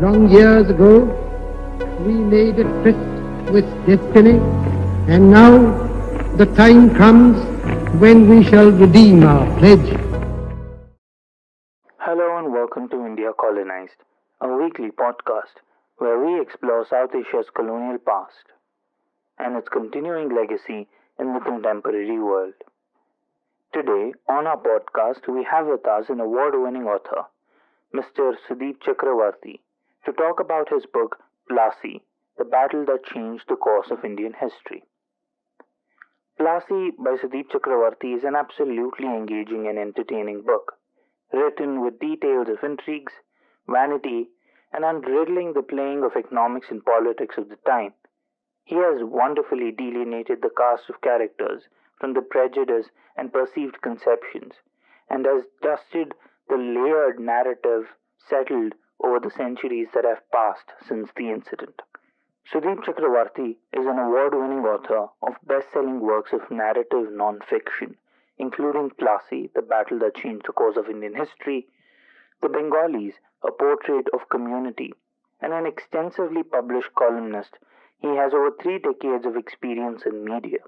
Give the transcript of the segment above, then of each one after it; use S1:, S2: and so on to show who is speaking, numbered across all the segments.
S1: Long years ago, we made a tryst with destiny, and now the time comes when we shall redeem our pledge.
S2: Hello and welcome to India Colonized, a weekly podcast where we explore South Asia's colonial past and its continuing legacy in the contemporary world. Today, on our podcast, we have with us an award winning author, Mr. Sudeep Chakravarti, to talk about his book Plassey, The Battle That Changed the Course of Indian History. Plassey by Sudeep Chakravarti is an absolutely engaging and entertaining book, written with details of intrigues, vanity, and unriddling the playing of economics and politics of the time. He has wonderfully delineated the cast of characters from the prejudice and perceived conceptions, and has dusted the layered narrative settled over the centuries that have passed since the incident. Sudeep Chakravarti is an award winning author of best selling works of narrative non fiction, including Plassey, The Battle That Changed the Course of Indian History, The Bengalis, A Portrait of Community, and an extensively published columnist. He has over three decades of experience in media.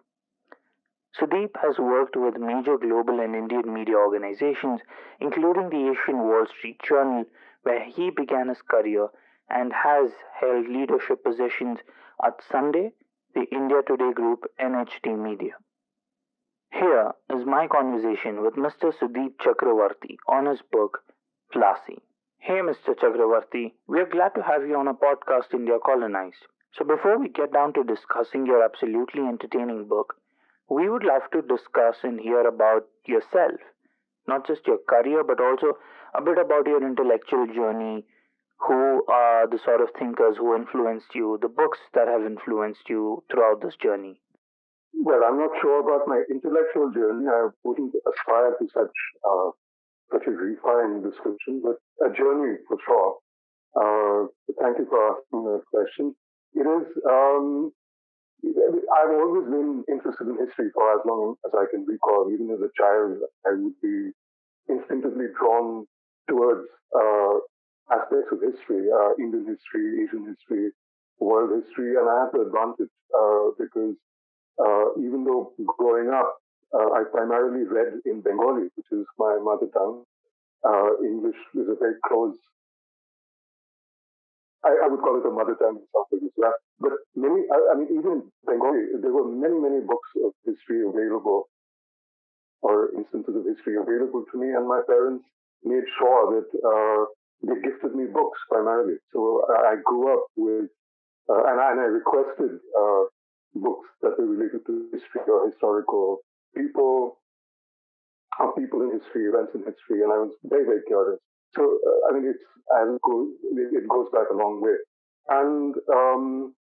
S2: Sudeep has worked with major global and Indian media organizations, including the Asian Wall Street Journal, where he began his career and has held leadership positions at Sunday, the India Today Group, NHT Media. Here is my conversation with Mr. Sudeep Chakravarti on his book, Plassey. Hey, Mr. Chakravarti, we are glad to have you on a podcast India Colonized. So, before we get down to discussing your absolutely entertaining book, we would love to discuss and hear about yourself, not just your career, but also a bit about your intellectual journey, who are the sort of thinkers who influenced you, the books that have influenced you throughout this journey.
S3: Well, I'm not sure about my intellectual journey. I wouldn't aspire to such uh, such a refined description, but a journey for sure. Uh, thank you for asking that question. It is. Um, I've always been interested in history for as long as I can recall. Even as a child, I would be instinctively drawn towards uh, aspects of history, uh, Indian history, Asian history, world history, and I have the advantage uh, because uh, even though growing up, uh, I primarily read in Bengali, which is my mother tongue. Uh, English is a very close. I, I, would call it a mother tongue in ways, well. But many, I, I mean, even Bengali, there were many, many books of history available or instances of history available to me, and my parents made sure that uh, they gifted me books primarily. So I grew up with, uh, and, I, and, I, requested uh, books that were related to history or historical people, or people in history, events in history, and I was very, very curious. So uh, I mean, it's as it goes, it goes back a long way, and um,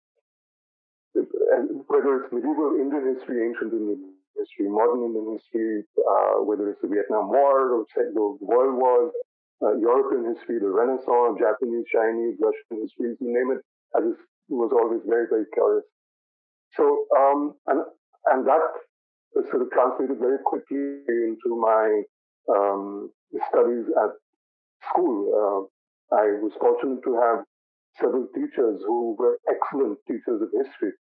S3: whether it's medieval Indian history, ancient Indian history, modern Indian history, uh, whether it's the Vietnam War or the World Wars, uh, European history, the Renaissance, Japanese, Chinese, Russian history, you name it. I just was always very, very curious. So, um, and, and that sort of translated very quickly into my um, studies at school. Uh, I was fortunate to have several teachers who were excellent teachers of history.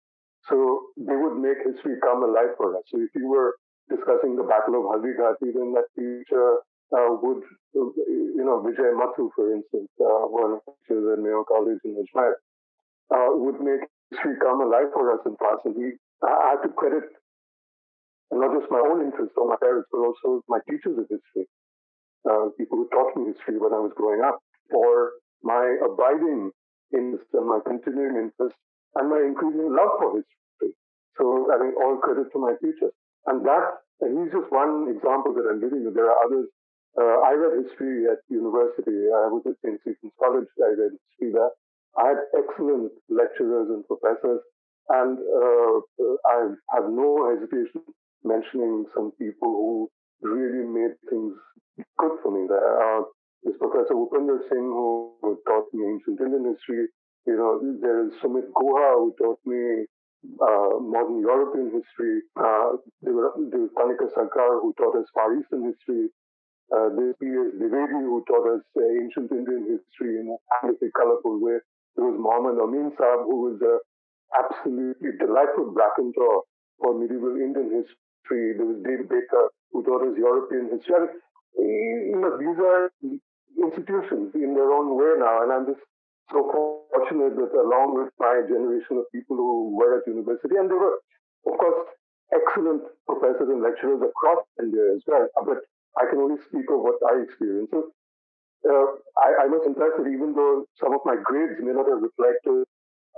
S3: So they would make history come alive for us. So if you were discussing the Battle of Haldighati, then that teacher uh, would, you know, Vijay Mathu, for instance, uh, one of the teachers at Mayo College in Ajmer, uh, would make history come alive for us in class. And he, I had to credit not just my own interest or my parents, but also my teachers of history, uh, people who taught me history when I was growing up, for my abiding interest and my continuing interest and my increasing love for history. So, I mean, all credit to my teachers. And that, and he's just one example that I'm giving you. There are others. Uh, I read history at university. I was at St. Stephen's College. I read history there. I had excellent lecturers and professors. And uh, I have no hesitation mentioning some people who really made things good for me there. Uh, this Professor Upinder Singh, who taught me ancient Indian history, you know, there is Sumit Guha who taught me uh, modern European history. Uh, there was Tanika Sarkar, who taught us Far Eastern history. Uh, there's P.S. Dwivedi, who taught us uh, ancient Indian history in a beautifully colorful way. There was Mohammed Amin Saab, who was a absolutely delightful raconteur for medieval Indian history. There was Dave Baker, who taught us European history. You know, these are institutions in their own way now, and I'm just so fortunate that along with my generation of people who were at university, and there were, of course, excellent professors and lecturers across India as well, but I can only speak of what I experienced. So, uh, I, I must confess that even though some of my grades may not have reflected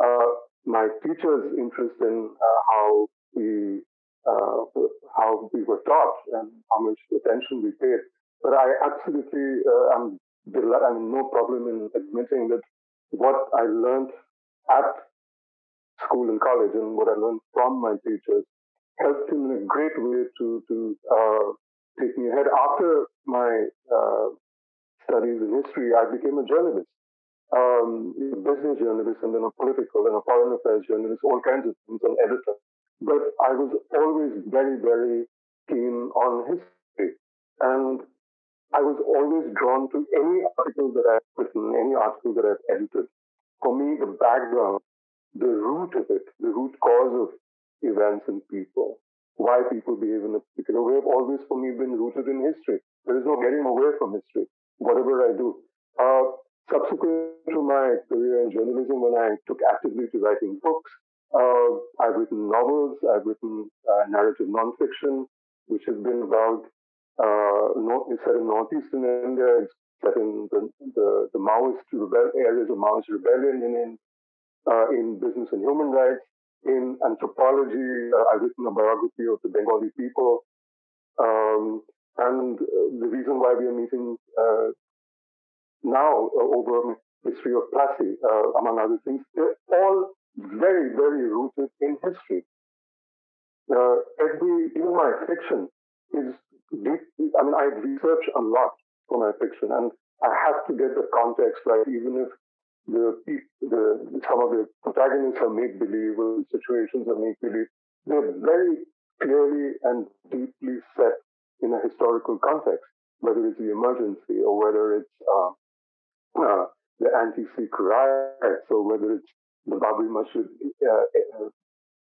S3: uh, my teachers' interest in uh, how we uh, how we were taught and how much attention we paid, but I absolutely uh, am I mean, no problem in admitting that what I learned at school and college and what I learned from my teachers helped in a great way to to uh, take me ahead. After my uh, studies in history, I became a journalist, um, a business journalist, and then a political and a foreign affairs journalist, all kinds of things, an editor. But I was always very, very keen on history, and I was always drawn to any article that I've written, any article that I've edited. For me, the background, the root of it, the root cause of events and people, why people behave in a particular way, have always for me been rooted in history. There is no getting away from history, whatever I do. Uh, subsequent to my career in journalism, when I took actively to writing books, uh, I've written novels, I've written uh, narrative nonfiction, which has been about uh, north, set in northeastern India. It's set in the, the, the Maoist rebel, areas of Maoist rebellion in, in, uh, in business and human rights. In anthropology, uh, I've written a biography of the Bengali people. Um, and uh, the reason why we are meeting uh, now over history of Plassey, among other things, they're all very, very rooted in history. every, even my fiction is deep, I mean, I research a lot for my fiction, and I have to get the context right, even if the, the some of the protagonists are make believe or situations are make believe. They're very clearly and deeply set in a historical context, whether it's the emergency or whether it's uh, uh, the anti-Sikh riots or whether it's the Babri Masjid uh, uh,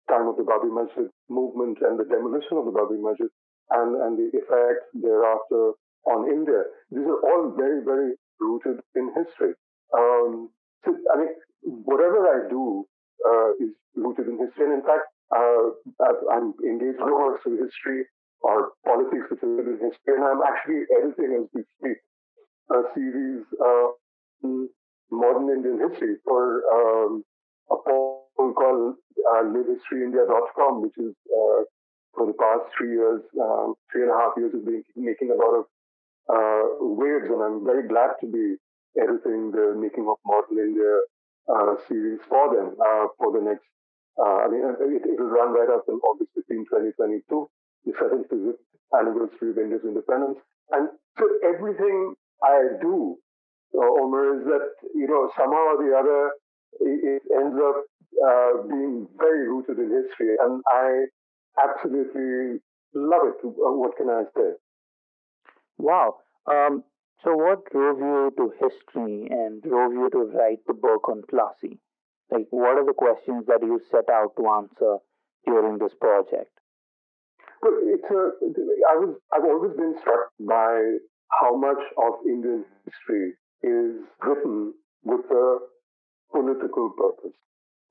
S3: time of the Babri Masjid movement and the demolition of the Babri Masjid and, and the effect thereafter on India. These are all very, very rooted in history. Um, so, I mean, whatever I do uh, is rooted in history. And in fact, uh, I'm engaged in works in history or politics which in history. And I'm actually editing as we speak a series uh, modern Indian history for um, a portal called uh, livehistoryindia.com, which is uh, for the past three years, um, three and a half years, has been making a lot of uh, waves, and I'm very glad to be editing the Making of Modern India uh, series for them uh, for the next. Uh, I mean, it, will run right up until August 15, 2022, the 75th anniversary of India's independence. And so everything I do, uh, Omer, is that you know somehow or the other it, it ends up uh, being very rooted in history, and I absolutely love it. Uh, what can I say?
S2: Wow. Um, so, what drove you to history and drove you to write the book on Plassey? Like, what are the questions that you set out to answer during this project?
S3: Well, it's a, I was, I've always been struck by how much of Indian history is written with a political purpose,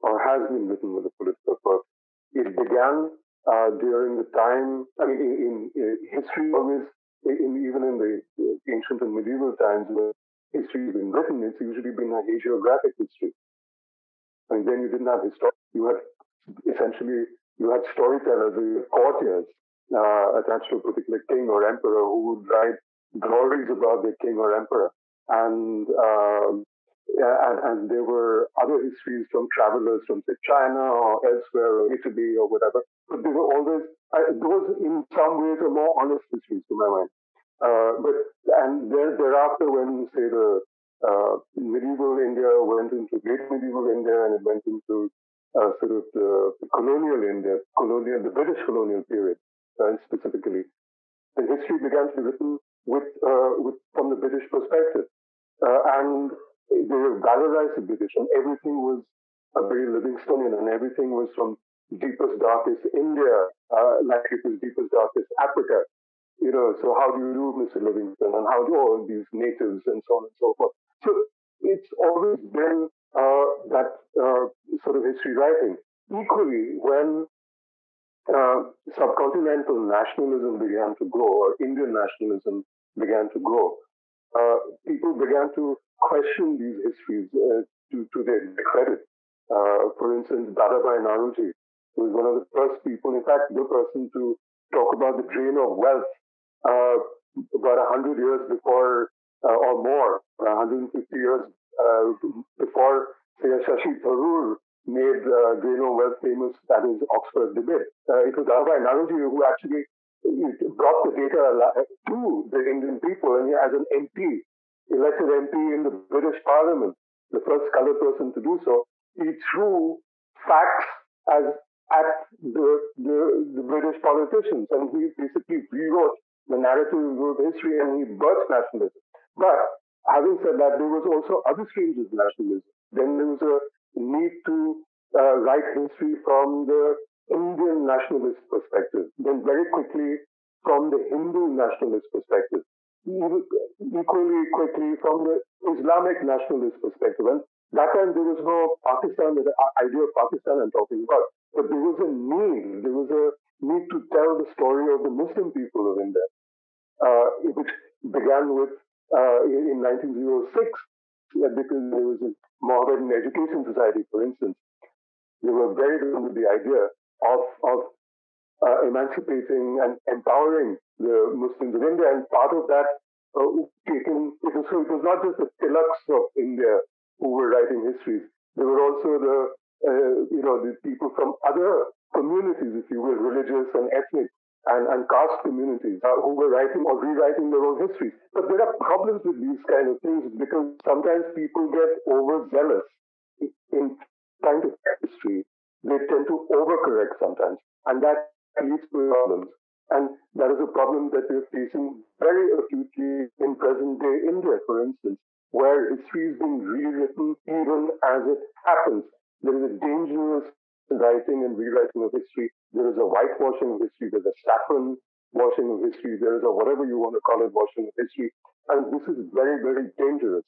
S3: or has been written with a political purpose. It began uh, during the time, I mean, in, in, history always, in, even in the ancient and medieval times where history has been written, it's usually been a hagiographic history. And then you didn't have history. You had essentially, you had storytellers, you courtiers uh, attached to a particular king or emperor who would write glories about their king or emperor. And um, and, and, there were other histories from travelers from say China or elsewhere or Italy or whatever. But they were always uh, those in some ways are more honest histories to my mind. Uh, but and there, thereafter, when say the uh, medieval India went into late medieval India and it went into uh, sort of the, colonial India, colonial the British colonial period, uh, specifically, the history began to be written with, uh, with from the British perspective. And they the British, and everything was a very Livingstonian, and everything was from deepest, darkest India, uh, like it was deepest, darkest Africa. You know, so how do you do, Mr. Livingstone, and how do all these natives and so on and so forth. So it's always been uh, that uh, sort of history writing. Equally, when uh, subcontinental nationalism began to grow, or Indian nationalism began to grow, people began to question these histories uh, to, to their credit. Uh, for instance, Dadabhai Naoroji was one of the first people, in fact, the person to talk about the drain of wealth uh, about 100 years before uh, or more, 150 years uh, before say, Shashi Tharoor made uh, drain of wealth famous, that is Oxford debate. Uh, it was Dadabhai Naoroji who actually brought the data to the Indian people, and he, as an MP, elected MP in the British Parliament, the first colored person to do so, he threw facts as at the, the, the British politicians, and he basically rewrote the narrative of history and he birthed nationalism. But having said that, there was also other streams of nationalism. Then there was a need to uh, write history from the Indian nationalist perspective, then very quickly from the Hindu nationalist perspective, equally quickly from the Islamic nationalist perspective. And that time there was no Pakistan, the idea of Pakistan I'm talking about, but there was a need, there was a need to tell the story of the Muslim people of India, uh, which began with uh, in 1906 because there was a Mohammedan Education Society, for instance. They were very with the idea of, of uh, emancipating and empowering the Muslims of India. And part of that, uh, taken, it was, so it was not just the tilaks of India who were writing histories. There were also the, uh, you know, the people from other communities, if you will, religious and ethnic and, and caste communities uh, who were writing or rewriting their own histories. But there are problems with these kind of things because sometimes people get overzealous in trying to write history they tend to overcorrect sometimes, and that leads to problems. And that is a problem that we're facing very acutely in present day India, for instance, where history is being rewritten even as it happens. There is a dangerous writing and rewriting of history. There is a whitewashing of history. There's a saffron washing of history. There is a whatever you want to call it, washing of history. And this is very, very dangerous.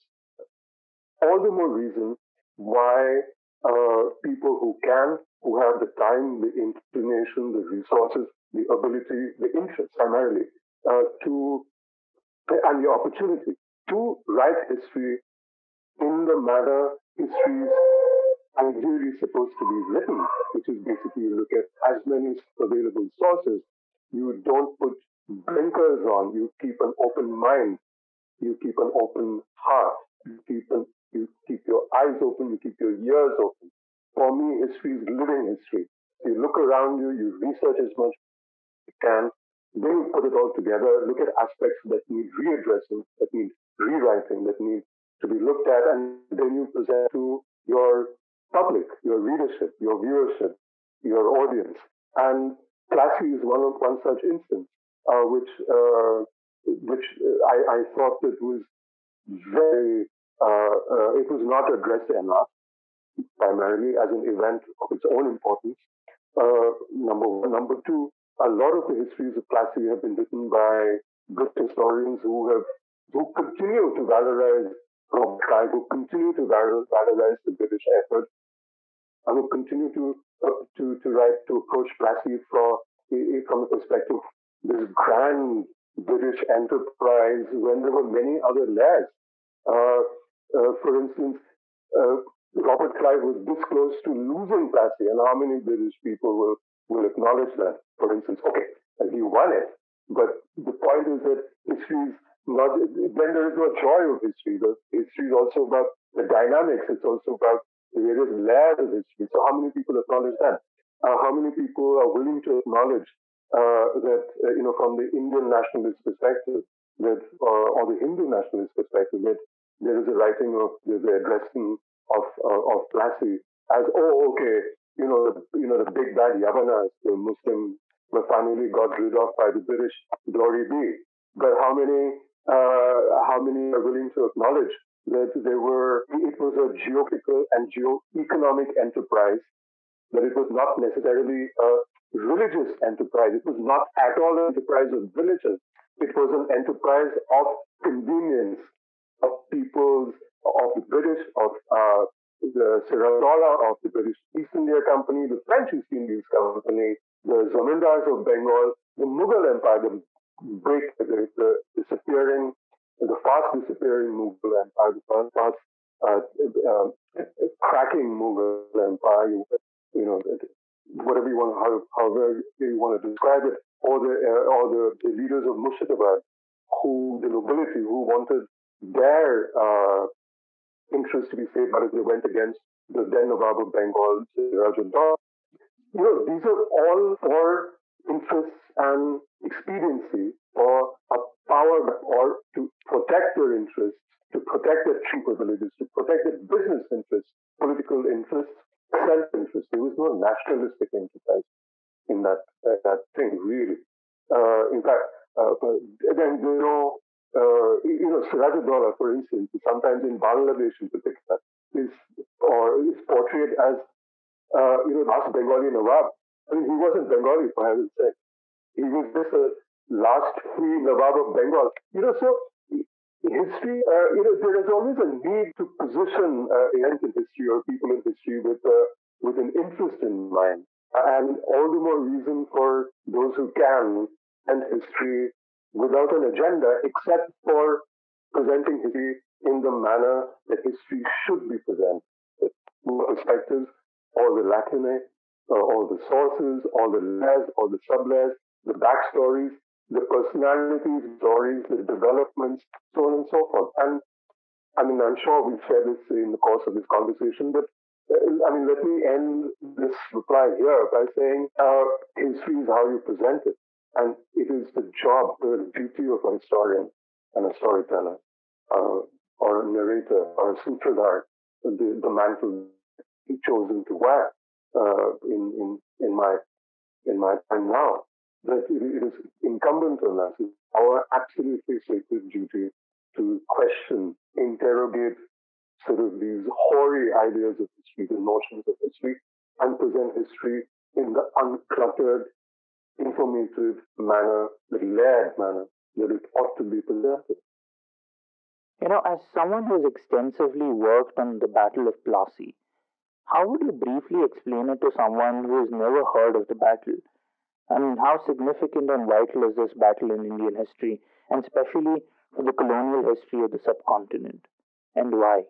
S3: All the more reason why uh, people who can, who have the time, the inclination, the resources, the ability, the interest primarily, uh, to, and the opportunity to write history in the manner history is ideally supposed to be written, which is basically you look at as many available sources. You don't put blinkers on. You keep an open mind. You keep an open heart. You keep an you keep your eyes open, you keep your ears open. For me, history is living history. So you look around you, you research as much as you can, then you put it all together, look at aspects that need readdressing, that need rewriting, that need to be looked at, and then you present to your public, your readership, your viewership, your audience. And Plassey is one of one such instance, uh, which uh, which I, I thought that was very uh, uh, it was not addressed enough, primarily as an event of its own importance. Uh, number one. Number two, a lot of the histories of Plassey have been written by British historians who have who continue to valorize Robert Clive, who continue to valorize the British effort, and who continue to uh, to to write to approach Plassey from from the perspective of this grand British enterprise when there were many other layers. Uh, uh, for instance, uh, Robert Clive was this close to losing Plassey, and how many British people will, will acknowledge that? For instance, okay, and he won it, but the point is that history is not, then there is no joy of history. The history is also about the dynamics, it's also about the various layers of history. So, how many people acknowledge that? Uh, how many people are willing to acknowledge uh, that, uh, you know, from the Indian nationalist perspective, that, or the Hindu nationalist perspective, that there is a writing of there's a addressing of uh, of Plassey as oh okay you know the, you know the big bad Yavanas the Muslim were finally got rid of by the British. Glory be. But how many uh, how many are willing to acknowledge that there were it was a geopolitical and geo-economic enterprise, that it was not necessarily a religious enterprise. It was not at all an enterprise of religion. It was an enterprise of convenience people's, of the British, of uh, the Sirajuddaula of the British East India Company, the French East Indies Company, the Zamindars of Bengal, the Mughal Empire, the break, the, the disappearing, the fast disappearing Mughal Empire, the fast uh, uh, cracking Mughal Empire, you know, whatever you want, how, however you want to describe it, or the uh, or the, the, leaders of Murshidabad, who the nobility who wanted their uh, interests to be saved, but if they went against the then Nawab of Bengal, Sirajuddaulah. You know, these are all for interests and expediency or a power or to protect their interests, to protect their true privileges, to protect their business interests, political interests, self-interest. There was no nationalistic enterprise in that uh, that thing, really. Uh, in fact, uh, then you know, uh, you know, Sirajuddaula, for instance, sometimes in Bangladesh in particular, is or is portrayed as uh, you know last Bengali Nawab. I mean, he wasn't Bengali for heaven's sake. He was just a last free Nawab of Bengal. You know, so history, uh, you know, there is always a need to position uh, events in history or people in history with uh, with an interest in mind, and all the more reason for those who can and history without an agenda, except for presenting history in the manner that history should be presented, the perspectives, all the lacunae, uh, all the sources, all the layers, all the sub-layers, the backstories, the personalities, stories, the developments, so on and so forth. And I mean, I'm sure we'll share this in the course of this conversation, but uh, I mean, let me end this reply here by saying uh, history is how you present it. And it is the job, the duty of a historian and a storyteller, uh, or a narrator, or a sutradhar, the, the mantle chosen to wear uh, in, in, in my in my time now. That it is incumbent on us, it's our absolutely sacred duty to question, interrogate sort of these hoary ideas of history, the notions of history, and present history in the uncluttered, informative manner, the layered manner that it ought to be presented.
S2: You know, as someone who has extensively worked on the Battle of Plassey, how would you briefly explain it to someone who has never heard of the battle? I mean, how significant and vital is this battle in Indian history, and especially for the colonial history of the subcontinent, and why?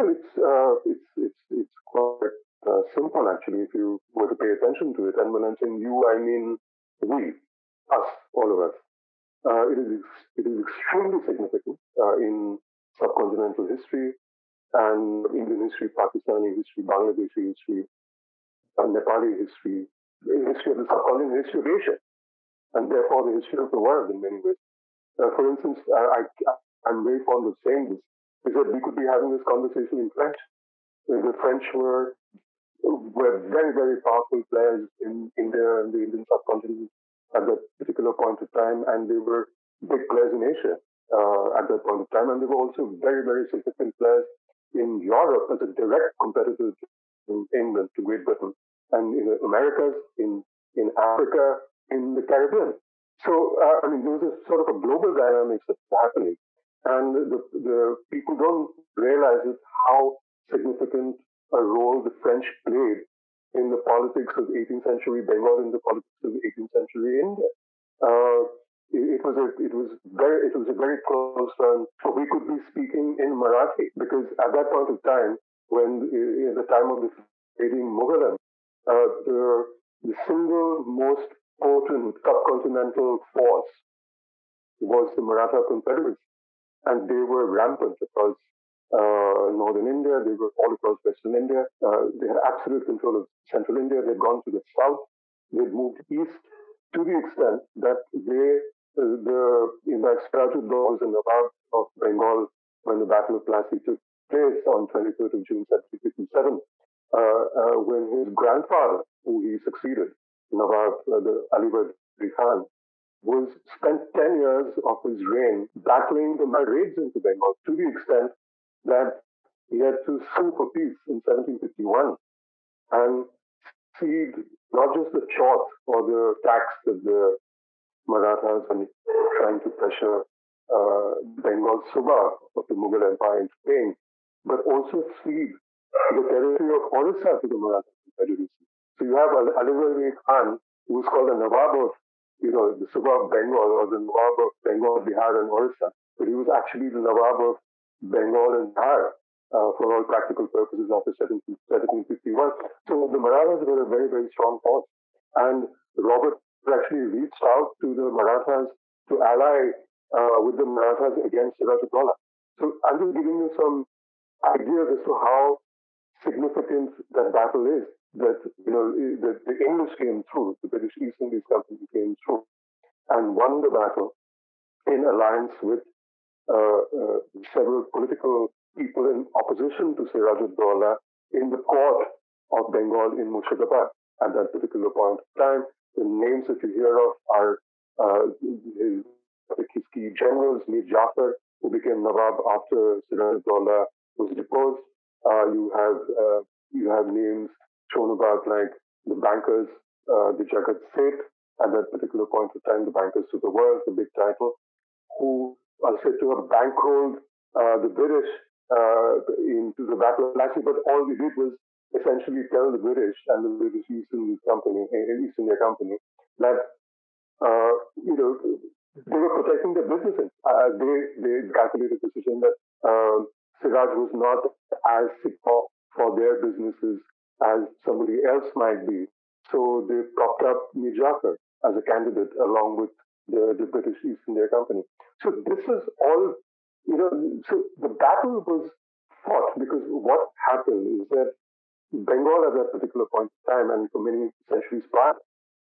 S3: It's uh, it's it's it's quite uh, simple actually if you were to pay attention to it. And when I'm saying you, I mean we, us, all of us. Uh, it is it is extremely significant uh, in subcontinental history and Indian history, Pakistani history, Bangladeshi history, uh, Nepali history, the history of the subcontinent, the history of Asia, and therefore the history of the world in many ways. Uh, for instance, I, I, am very fond of saying this, is that we could be having this conversation in French. The French were were very, very powerful players in India and the Indian subcontinent at that particular point of time, and they were big players in Asia uh, at that point of time, and they were also very, very significant players in Europe as a direct competitor to England, to Great Britain and in the Americas, in, in Africa, in the Caribbean. So, uh, I mean, those are sort of a global dynamics that's happening. And the, the people don't realize it, how significant a role the French played in the politics of 18th century Bengal and the politics of 18th century India. Uh, it, was a it was very it was a very close run. We could be speaking in Marathi because at that point of time, when in the time of the fading Mughal uh, the, the single most potent subcontinental force was the Maratha Confederacy. And they were rampant across uh, northern India, they were all across western India. Uh, they had absolute control of central India. They'd gone to the south, they'd moved east to the extent that they, uh, the, in fact, in the Nawab of Bengal when the Battle of Plassey took place on 23rd of June 1757 uh, uh, when his grandfather, who he succeeded, Nawab, uh, the Alivardi Khan, was spent 10 years of his reign battling the raids into Bengal to the extent that he had to sue for peace in 1751 and cede not just the chauth or the tax that the Marathas were trying to pressure uh, Bengal Suba of the Mughal Empire into Spain, but also cede the territory of Orissa to the Maratha Confederacy. So you have Ali Khan, who is called the Nawab of, you know, the Suba of Bengal or the Nawab of Bengal, Bihar, and Orissa, but he was actually the Nawab of Bengal and Bihar. Uh, for all practical purposes after 1751. So the Marathas were a very, very strong force. And Robert actually reached out to the Marathas to ally uh, with the Marathas against Sirajuddaula. So I'm just giving you some ideas as to how significant that battle is. That you know, the, the English came through, the British East Indies Company came through, and won the battle in alliance with several political people in opposition to Sirajuddaula in the court of Bengal in Murshidabad at that particular point of time. The names that you hear of are uh, his key generals, Mir Jafar, who became Nawab after Sirajuddaula was deposed. Uh, you have uh, you have names shown about like the bankers, uh, the Jagat Seth at that particular point of time, the bankers to the world, the big title, who are said to have bankrolled uh, the British uh, into the Battle of Plassey, but all they did was essentially tell the British and the British East India Company, East India Company, that uh, you know they were protecting their businesses. Uh, they they calculated the decision that uh, Siraj was not as secure for their businesses as somebody else might be. So they propped up Mir as a candidate along with the, the British East India Company. So this is all, you know, so the battle was fought because what happened is that Bengal at that particular point in time and for many centuries prior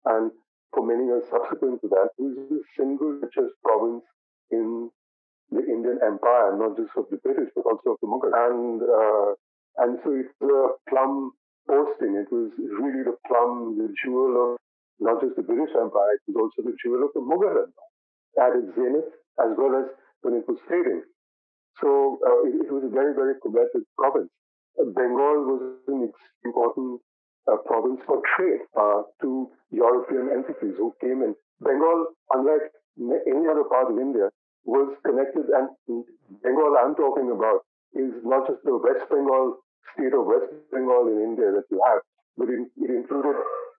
S3: and for many years subsequent to that was the single richest province in the Indian Empire, not just of the British, but also of the Mughals. And, uh, and so it was a plum posting. It was really the plum, the jewel of not just the British Empire, it was also the jewel of the Mughal Empire at its zenith, as well as when it was fading. So uh, it, it, was a very, very coveted province. Uh, Bengal was an important uh, province for trade uh, to European entities who came in. Bengal, unlike any other part of India, was connected, and Bengal I'm talking about is not just the West Bengal state of West Bengal in India that you have, but it, it included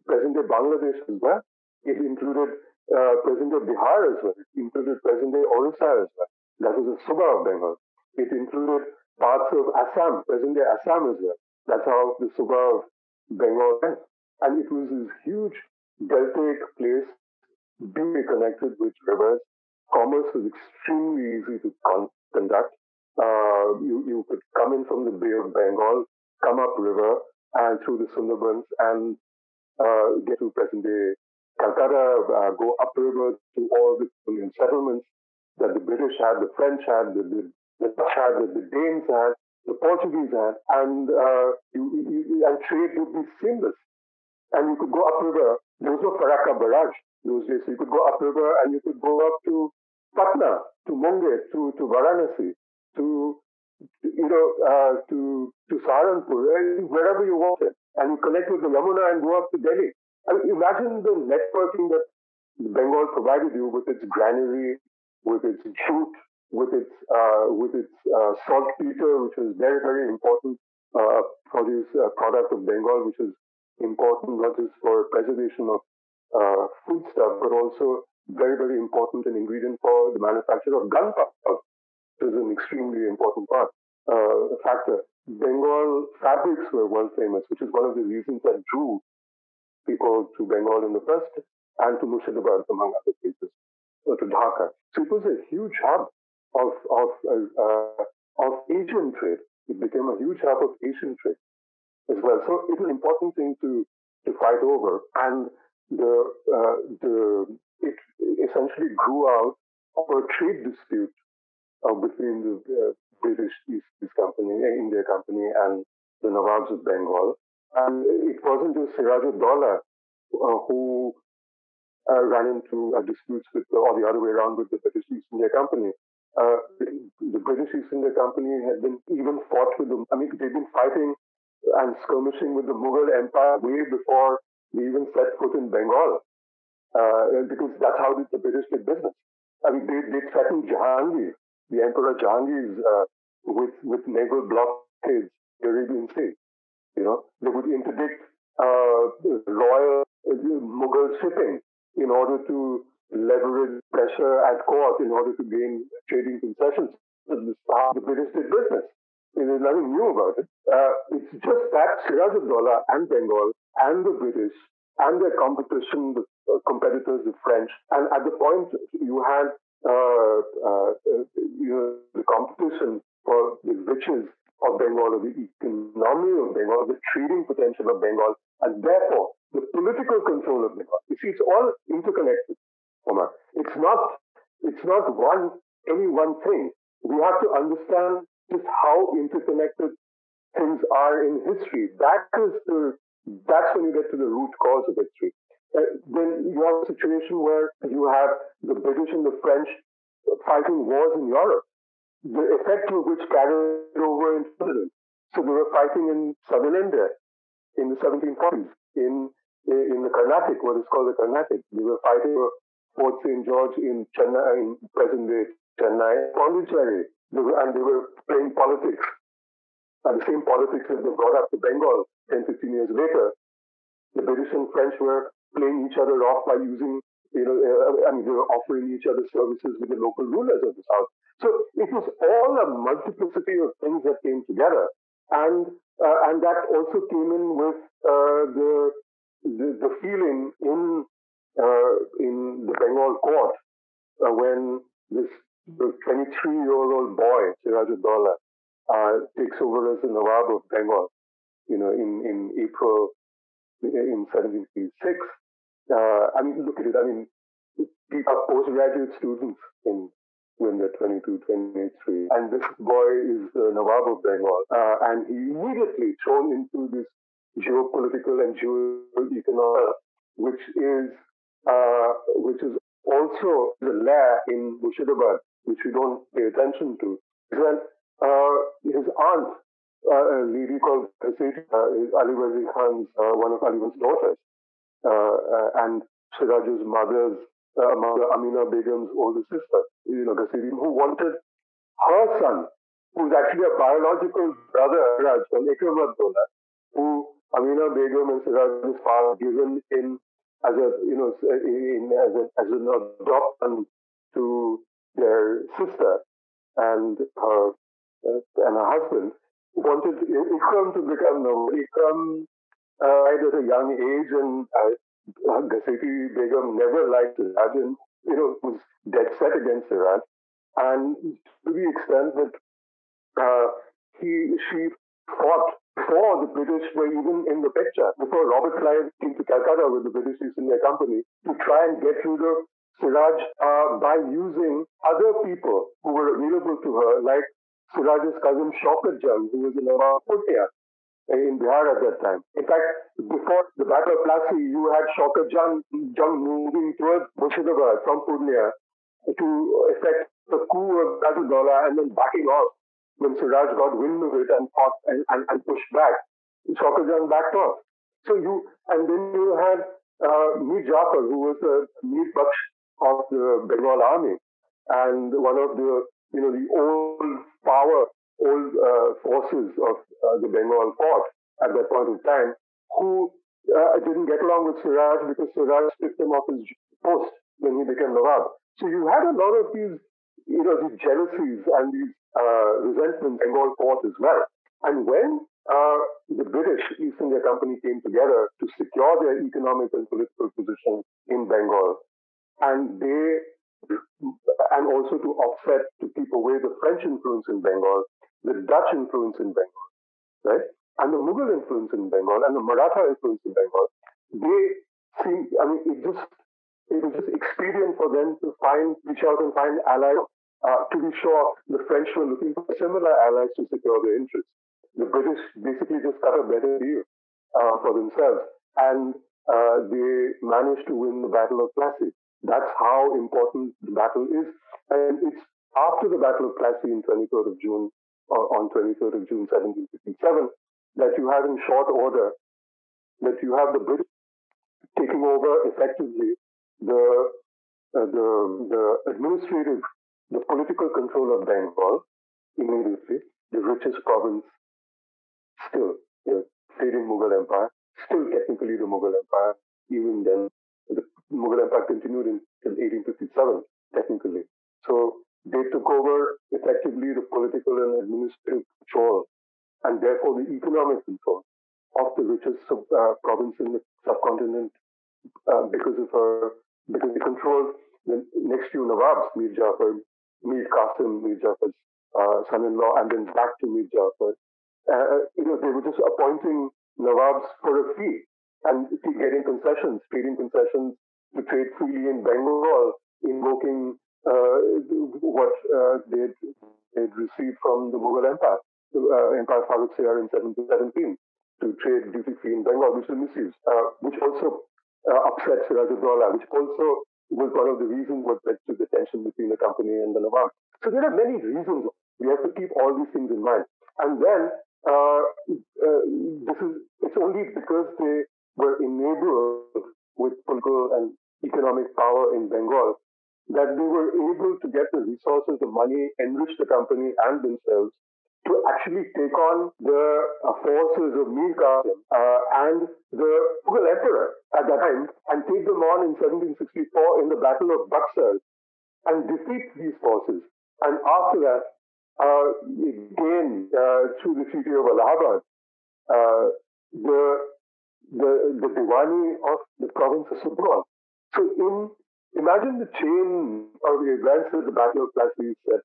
S3: present-day Bangladesh as well. It included uh, present-day Bihar as well. It included present-day Orissa as well. That was a Suba of Bengal. It included parts of Assam, present-day Assam as well. That's how the Suba of Bengal went. And it was this huge deltaic place, deeply connected with rivers. Commerce was extremely easy to con- conduct. Uh, you, you could come in from the Bay of Bengal, come up river and through the Sundarbans and uh, get to present day Calcutta, uh, go upriver to all the Indian settlements that the British had, the French had, the, the, the Dutch had, the, the Danes had, the Portuguese had, and uh, you, you, and trade would be seamless. And you could go upriver. There was no Farakka barrage those days. So you could go upriver and you could go up to Patna, to Munger, to, to Varanasi, to you know, uh, to to Saharanpur, wherever you wanted, and you connect with the Yamuna and go up to Delhi. I mean, imagine the networking that Bengal provided you with its granary, with its jute, with its uh, with its uh, saltpeter, which is very very important uh, produce uh, product of Bengal, which is important not just for preservation of uh, food stuff, but also very very important an ingredient for the manufacture of gunpowder, is an extremely important part uh, factor. Bengal fabrics were world famous, which is one of the reasons that drew people to Bengal in the first and to Murshidabad, among other places, or to Dhaka. So it was a huge hub of of uh, of Asian trade. It became a huge hub of Asian trade as well. So it's an important thing to to fight over, and the uh, the it essentially grew out of a trade dispute uh, between the uh, British East Company, uh, India Company, and the Nawabs of Bengal. And it wasn't just Sirajuddaula uh, who uh, ran into uh, disputes with, the, or the other way around, with the British East India Company. Uh, the British East India Company had been even fought with them. I mean, they've been fighting and skirmishing with the Mughal Empire way before they even set foot in Bengal, uh, because that's how the British did business. I mean, they, they threatened Jahangir, the Emperor Jahangir, uh, with with naval blockades, the Arabian Sea. You know, they would interdict uh, royal uh, Mughal shipping in order to leverage pressure at court in order to gain trading concessions. The British did business. There's nothing new about it. Uh, it's just that Siraj-ud-Daulah and Bengal and the British and their competition, the uh, competitors, the French, and at the point you had Uh, uh, uh, you know the competition for the riches of Bengal, or the economy of Bengal, the trading potential of Bengal, and therefore the political control of Bengal. You see, it's all interconnected. Omar. It's not, it's not one, any one thing. We have to understand just how interconnected things are in history. That is the, that's when you get to the root cause of history. Uh, then you have a situation where you have the the French fighting wars in Europe, the effect of which carried over into Britain. So they were fighting in southern India in the 1740s, in in the Carnatic, what is called the Carnatic. They were fighting for Fort St. George in Chennai, in present day Chennai, Pondicherry, they were, and they were playing politics. And the same politics that they brought up to Bengal 10, 15 years later. The British and French were playing each other off by using, you know, uh, I mean, they were offering each other services with the local rulers of the South. So it was all a multiplicity of things that came together. And, uh, and that also came in with uh, the, the, the feeling in uh, in the Bengal court uh, when this 23-year-old boy, Siraj-ud-Daulah, uh, takes over as the Nawab of Bengal, you know, in, in April in 1786. Uh, I mean, look at it. I mean, people are postgraduate students in when they're 22, 23. And this boy is the Nawab of Bengal. Uh, and he immediately thrown into this geopolitical and geo-economic, which is uh, which is also the lair in Murshidabad, which we don't pay attention to, that uh, his aunt, uh, a lady called Ghaseti, uh, is Alivardi Khan's, one of Ali's daughters, uh, Uh, uh, and Siraj's mother's, uh, mother Amina Begum's older sister, you know, Ghaseti, who wanted her son, who's actually a biological brother, Raj, from Ikram who Amina Begum and Siraj's father given in as a you know in, as a, as an adoption to their sister and her uh, and her husband wanted Ikram to become no Ikram uh, at a young age and uh, Begum never liked Siraj and you know was dead set against Siraj and to the extent that uh, he she fought before the British were even in the picture, before Robert Clive came to Calcutta with the British East India Company to try and get rid of Siraj uh, by using other people who were available to her, like Siraj's cousin Shaukat Jung, who was in Purnia in Bihar at that time. In fact, before the Battle of Plassey, you had Shaukat Jung, Jung moving towards Murshidabad from Purnia to effect the coup of Siraj-ud-Daulah and then backing off when Siraj got wind of it and fought and, and, and pushed back, Shaukat Jung backed off. So you, and then you had uh, Mir Jafar, who was a Mir Baksh of the Bengal army, and one of the, you know, the old power, old uh, forces of uh, the Bengal fort at that point in time, who uh, didn't get along with Siraj because Siraj stripped him off his post when he became Nawab. So you had a lot of these, you know, these jealousies and these uh, resentment Bengal fought as well. And when uh, the British East India Company came together to secure their economic and political position in Bengal, and they and also to offset to keep away the French influence in Bengal, the Dutch influence in Bengal, right, and the Mughal influence in Bengal and the Maratha influence in Bengal, they seem I mean it just it was just expedient for them to find reach out and find allies uh, to be sure, the French were looking for similar allies to secure their interests. The British basically just cut a better deal uh, for themselves. And uh, they managed to win the Battle of Plassey. That's how important the battle is. And it's after the Battle of Plassey in 23rd of June, on 23rd of June 1757, that you have in short order, that you have the British taking over effectively the, uh, the, the administrative, the political control of Bengal immediately, the richest province still, the fading Mughal Empire, still technically the Mughal Empire, even then the Mughal Empire continued until 1857, technically. So they took over effectively the political and administrative control and therefore the economic control of the richest sub, uh, province in the subcontinent uh, because of her, because they controlled the next few Nawabs, Mir Jafar, Mir Qasim, Mir Jafar's uh, son-in-law, and then back to Mir Jafar. Uh, you know, they were just appointing Nawabs for a fee and getting concessions, trading concessions to trade freely in Bengal, invoking uh, what uh, they'd, they'd, received from the Mughal Empire, uh, Empire Farrukhsiyar in 1717, to trade duty free in Bengal, which was misused, uh, which also uh, upset Sirajuddaula, which also was one of the reasons what led to the tension between the company and the Nawab. So there are many reasons. We have to keep all these things in mind. And then uh, this is it's only because they were enabled with political and economic power in Bengal that they were able to get the resources, the money, enrich the company and themselves to actually take on the uh, forces of Mir Qasim uh, and the Mughal emperor at that time and take them on in 1764 in the Battle of Buxar and defeat these forces. And after that, uh, again, uh, through the Treaty of Allahabad, uh, the, the, the Diwani of the province of Sukma. So in Imagine the chain of the events that the Battle of Plassey set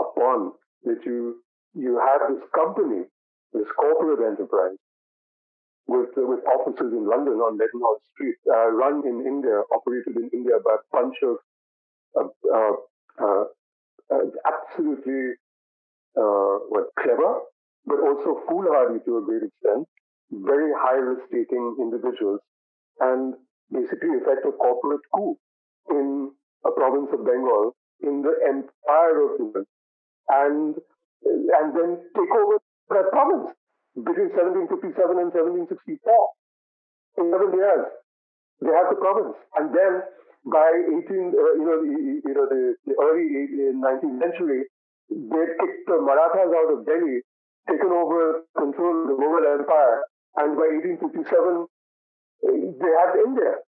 S3: upon that you you have this company, this corporate enterprise, with with offices in London on Leadenhall Street, uh, run in India, operated in India by a bunch of uh, uh, uh, uh absolutely uh, what clever, but also foolhardy to a great extent, very high risk taking individuals, and basically effect a corporate coup in a province of Bengal in the empire of England and and then take over that province between 1757 and 1764. In 11 years they have the province, and then by 18, uh, you know, the, you know, the, the early 19th century, they kicked the Marathas out of Delhi, taken over control of the Mughal Empire, and by 1857, they had India.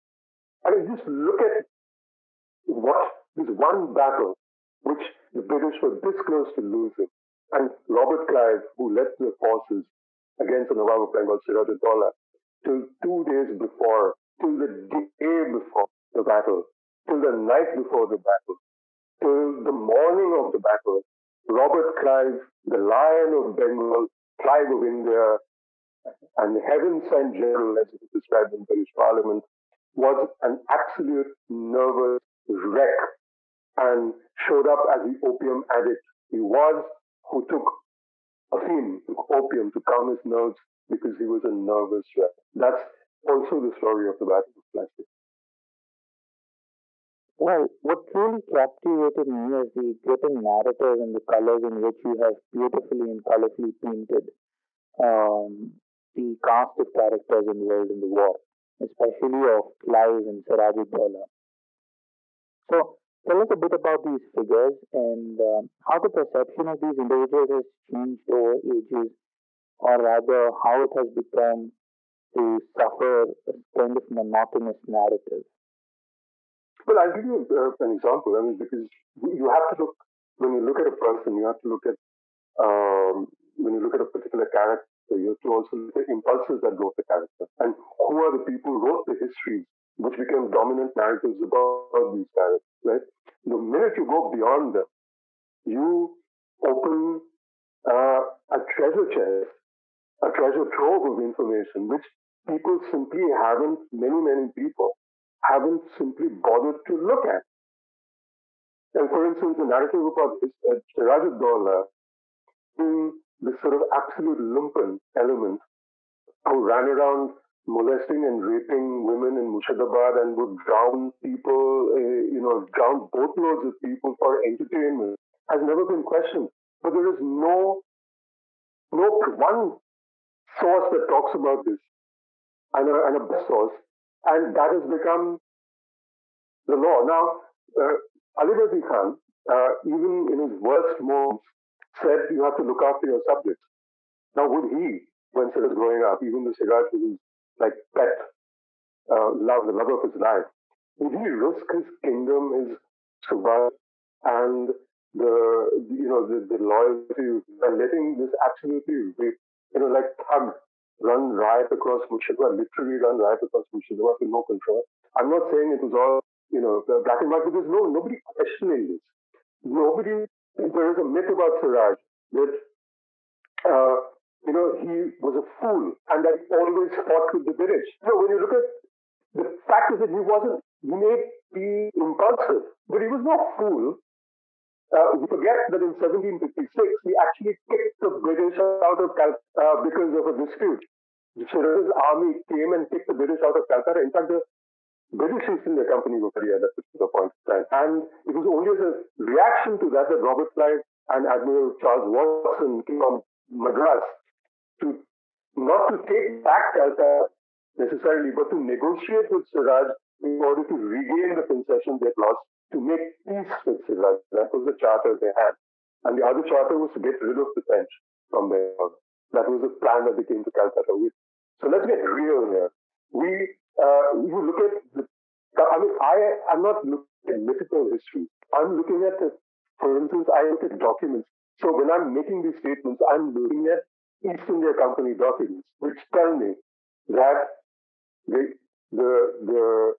S3: I mean, just look at what this one battle, which the British were this close to losing, and Robert Clive, who led the forces against the Nawab of Bengal, Sirajuddaula, till two days before, till the day before the battle, till the night before the battle, till the morning of the battle, Robert Clive, the Lion of Bengal, Clive of India, and heaven sent general, as it is described in British Parliament, was an absolute nervous wreck and showed up as the opium addict he was, who took afim, took opium to calm his nerves because he was a nervous wreck. That's also the story of the Battle of Plassey.
S2: Well, what truly captivated me is the gripping narrative and the colors in which you have beautifully and colorfully painted um, the cast of characters involved in the war, especially of Clive and Sirajuddaula. So tell us a bit about these figures and uh, how the perception of these individuals has changed over ages, or rather how it has become to suffer a kind of monotonous narrative.
S3: Well, I'll give you uh, an example. I mean, because you have to look when you look at a person, you have to look at um, when you look at a particular character, you have to also look at impulses that drove the character, and who are the people who wrote the histories which became dominant narratives about these characters, right? The minute you go beyond them, you open uh, a treasure chest, a treasure trove of information, which people simply haven't, many, many people haven't simply bothered to look at. And for instance, the narrative about uh, Sirajuddaula being this sort of absolute lumpen element who ran around molesting and raping women in Murshidabad and would drown people, uh, you know, drown boatloads of people for entertainment has never been questioned. But there is no, no one source that talks about this and a, and a best source, and that has become the law. Now, uh, Alivardi Khan, uh, even in his worst moments, said you have to look after your subjects. Now, would he, when he was growing up, even the Siraj was like pet, uh, love, the love of his life, would he risk his kingdom, his survival, and the you know the, the loyalty by letting this absolutely you know like thug run riot across Murshidabad, literally run riot across Murshidabad with no control. I'm not saying it was all you know black and white, there's no nobody questioning this. Nobody. There is a myth about Siraj that uh, you know he was a fool and that he always fought with the British. You know, when you look at the fact is that he wasn't. He may be impulsive, but he was no fool. Uh, we forget that in 1756 he actually kicked the British out of Calcutta uh, because of a dispute. Siraj's army came and kicked the British out of Calcutta. In fact, the British East India Company were very at particular point in time. And it was only as a reaction to that that Robert Clive and Admiral Charles Watson came from Madras to not to take back Calcutta necessarily, but to negotiate with Siraj in order to regain the concessions they had lost to make peace with Siraj. That was the charter they had. And the other charter was to get rid of the French from there. That was the plan that they came to Calcutta with. So let's get real here. We, uh, you look at the, I mean, I, I'm not looking at mythical history. I'm looking at, the, for instance, I look at documents. So when I'm making these statements, I'm looking at East India Company documents, which tell me that the, the, the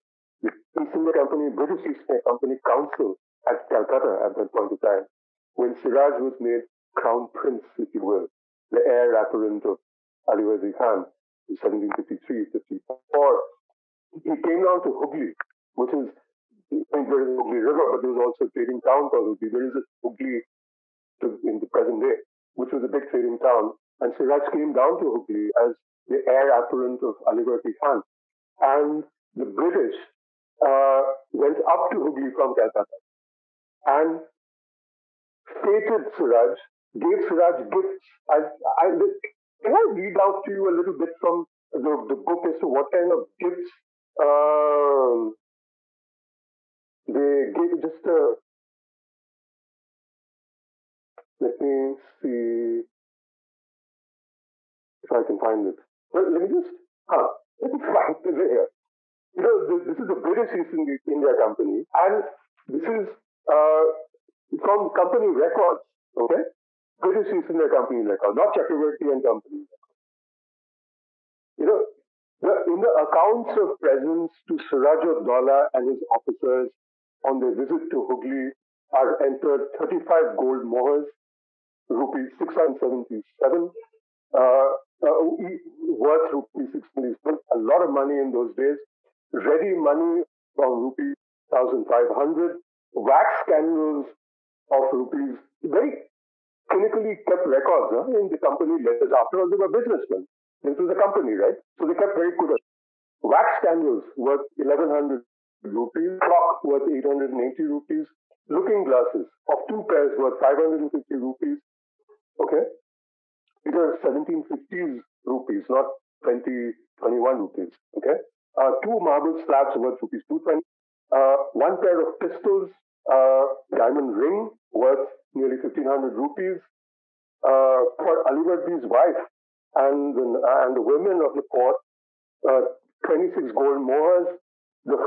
S3: the East India Company, British East India Company Council at Calcutta at that point in time, when Siraj was made crown prince, if you will, the heir apparent of Alivardi Khan in 1753, 54, he came down to Hooghly, which is, there is Hooghly River, but there was also a trading town called Hooghly. There is a Hooghly in the present day, which was a big trading town. And Siraj came down to Hooghly as the heir apparent of Alivardi Khan. And the British uh, went up to Hooghly from Calcutta and stated Siraj, gave Siraj gifts. I, I, can I read out to you a little bit from the, the book as to what kind of gifts um, they gave? Just a, uh, let me see if I can find it. Well, let me just, huh, let me find it here you know, this, is a British East India Company, and this is uh, from company records, okay? British East India Company records, not Chakravarti and Company. You know, the, in the accounts of presents to Siraj-ud-Daulah and his officers on their visit to Hooghly are entered 35 gold mohurs, rupees 677, uh, uh, Uh, worth rupees 6 A lot of money in those days ready money of rupees 1,500, wax candles of rupees, very clinically kept records huh, in the company letters. After all, they were businessmen. This was a company, right? So they kept very good. Wax candles worth 1,100 rupees, clock worth 880 rupees, looking glasses of two pairs worth 550 rupees. Okay? These are 1750s rupees, not 2021 rupees. Okay? uh, two marble slabs worth rupees 220, uh, one pair of pistols, uh, diamond ring worth nearly 1500 rupees uh, for Alivardi's wife and the, and the women of the court, uh, 26 gold mohurs, the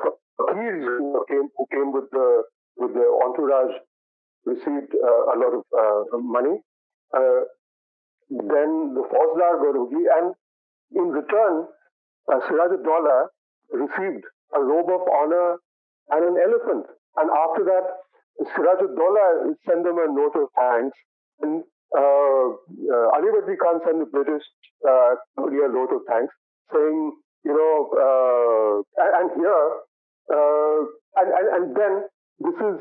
S3: fakirs who came, who came with the with the entourage received uh, a lot of money. Then the Fauzdar got and in return, uh, Siraj-ud-Daulah received a robe of honor and an elephant. And after that, Siraj-ud-Daulah sent them a note of thanks. And uh, uh, Alivardi Khan sent the British uh, a note of thanks, saying, you know, uh, and, and, here, uh, and, and, and then this is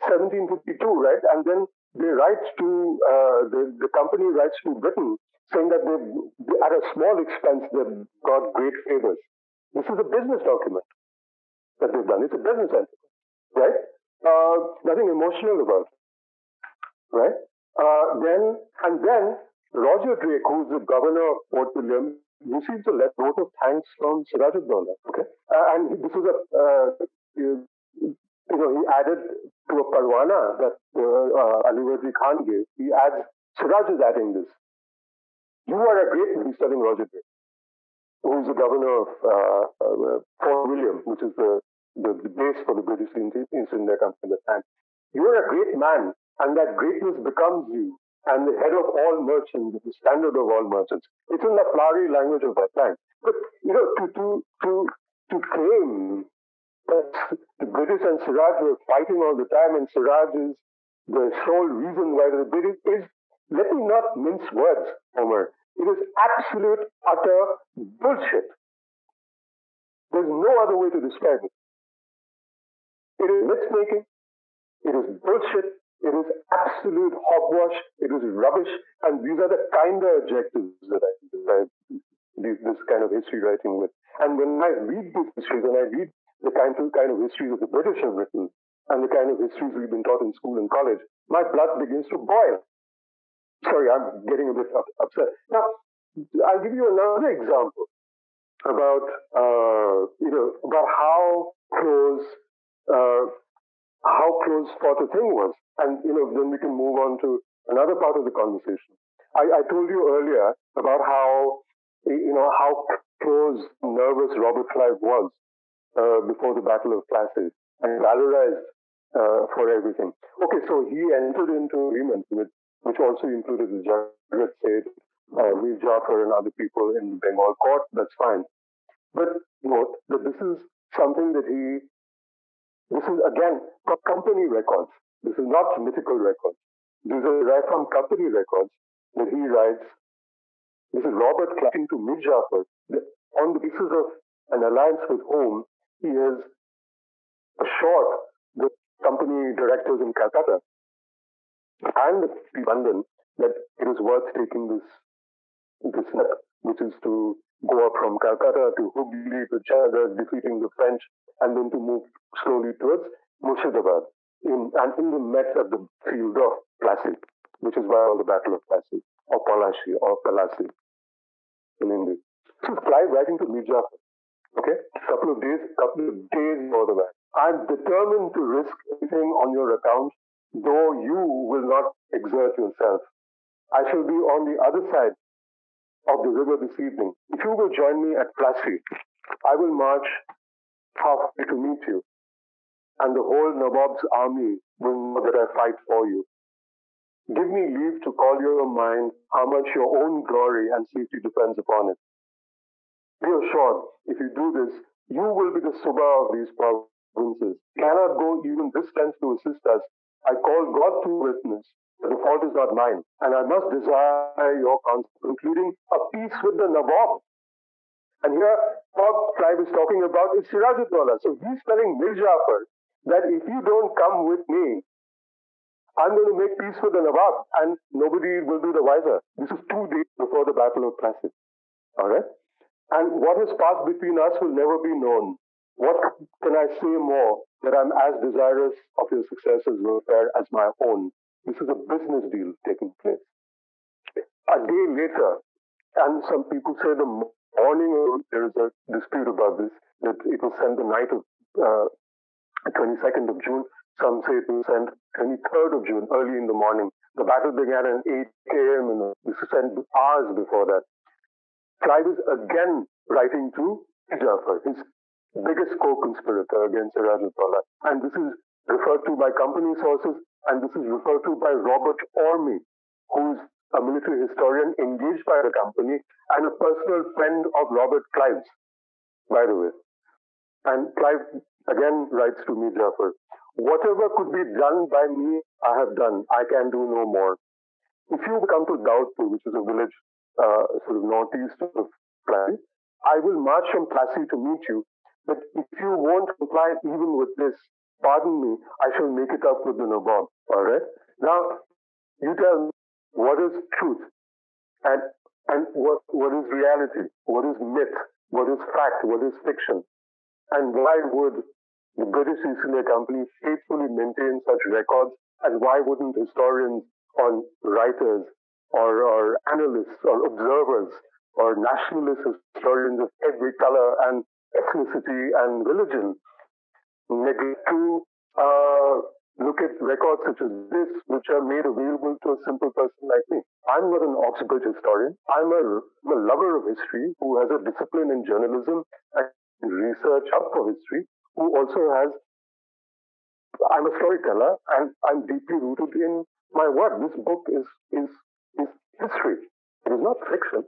S3: 1752, right? And then they write to uh, the, the company writes to Britain saying that they, at a small expense, they've got great favors. This is a business document that they've done. It's a business enterprise, right? Uh, nothing emotional about it, right? Uh, then and then Roger Drake, who's the governor of Fort William, received a letter of thanks from Sirajuddaula. Okay, uh, and this is a uh, you know he added to a parwana that uh, uh, Alivardi Khan gave. He adds Siraj is adding this. You are a great man, he's telling Roger who's the governor of uh, uh, Fort William, which is the, the, the, base for the British East India Company at the time. You are a great man, and that greatness becomes you, and the head of all merchants, the standard of all merchants. It's in the flowery language of that time. But, you know, to, to, to, to claim the British and Siraj were fighting all the time, and Siraj is the sole reason why the British is, let me not mince words, Homer. It is absolute, utter bullshit. There's no other way to describe it. It is myth making. It is bullshit. It is absolute hogwash. It is rubbish. And these are the kind of adjectives that I, that this kind of history writing with. And when I read these histories and I read the kind of, kind of histories that the British have written and the kind of histories we've been taught in school and college, my blood begins to boil. Sorry, I'm getting a bit upset. Now, I'll give you another example about uh, you know about how close uh, how close Fort Thing was, and you know then we can move on to another part of the conversation. I, I told you earlier about how you know how close, nervous Robert Clive was uh, before the Battle of Plassey and valorized uh, for everything. Okay, so he entered into agreement with which also included the Jagat Seth, uh, Jafar and other people in Bengal court. That's fine. But note that this is something that he, this is again company records. This is not mythical records. These are right from company records that he writes. This is Robert clapping to Mir on the basis of an alliance with whom he has assured the company directors in Calcutta and London that it is worth taking this this step, which is to go up from Calcutta to Hooghly to Chhattisgarh, defeating the French, and then to move slowly towards Murshidabad, in, and in the Met at the field of Plassey, which is why all the Battle of Plassey, or Palashi, or Palasi in Hindi. So Clive writing to Mir okay, couple of days, couple of days before. I'm determined to risk anything on your account though you will not exert yourself. I shall be on the other side of the river this evening. If you will join me at Plassey, I will march halfway to meet you, and the whole Nawab's army will know that I fight for you. Give me leave to call your mind how much your own glory and safety depends upon it. Be assured, if you do this, you will be the Subha of these provinces. Cannot go even this length to assist us, I call God to witness that the fault is not mine, and I must desire your counsel, including a peace with the Nawab. And here, Bob Clive is talking about is Sirajuddaula. So he's telling Mir Jafar that if you don't come with me, I'm going to make peace with the Nawab, and nobody will be the wiser. This is two days before the Battle of Plassey. All right? And what has passed between us will never be known. What can I say more that I'm as desirous of your successor's welfare as my own? This is a business deal taking place. A day later, and some people say the morning there is a dispute about this, that it was sent the night of uh, 22nd of June. Some say it was sent 23rd of June, early in the morning. The battle began at 8 a.m. and this was sent hours before that. Clive is again writing to Jafar, his biggest co-conspirator against Sirajuddaula. And this is referred to by company sources, and this is referred to by Robert Orme, who's a military historian engaged by the company and a personal friend of Robert Clive's, by the way. And Clive again writes to me, Jafar, whatever could be done by me, I have done. I can do no more. If you come to Daudpur, which is a village uh, sort of northeast of Plassey, I will march from Plassey to meet you but if you won't comply even with this, pardon me, I shall make it up with the Nawab. All right? Now, You tell me what is truth and, and what, what is reality, what is myth, what is fact, what is fiction, and why would the British East India Company faithfully maintain such records, and why wouldn't historians or writers or, or analysts or observers or nationalist historians of every color and ethnicity and religion neglect to uh, look at records such as this, which are made available to a simple person like me. I'm not an Oxbridge historian. I'm a, I'm a lover of history who has a discipline in journalism and research up for history, who also has, I'm a storyteller and I'm deeply rooted in my work. This book is, is, is history. It is not fiction.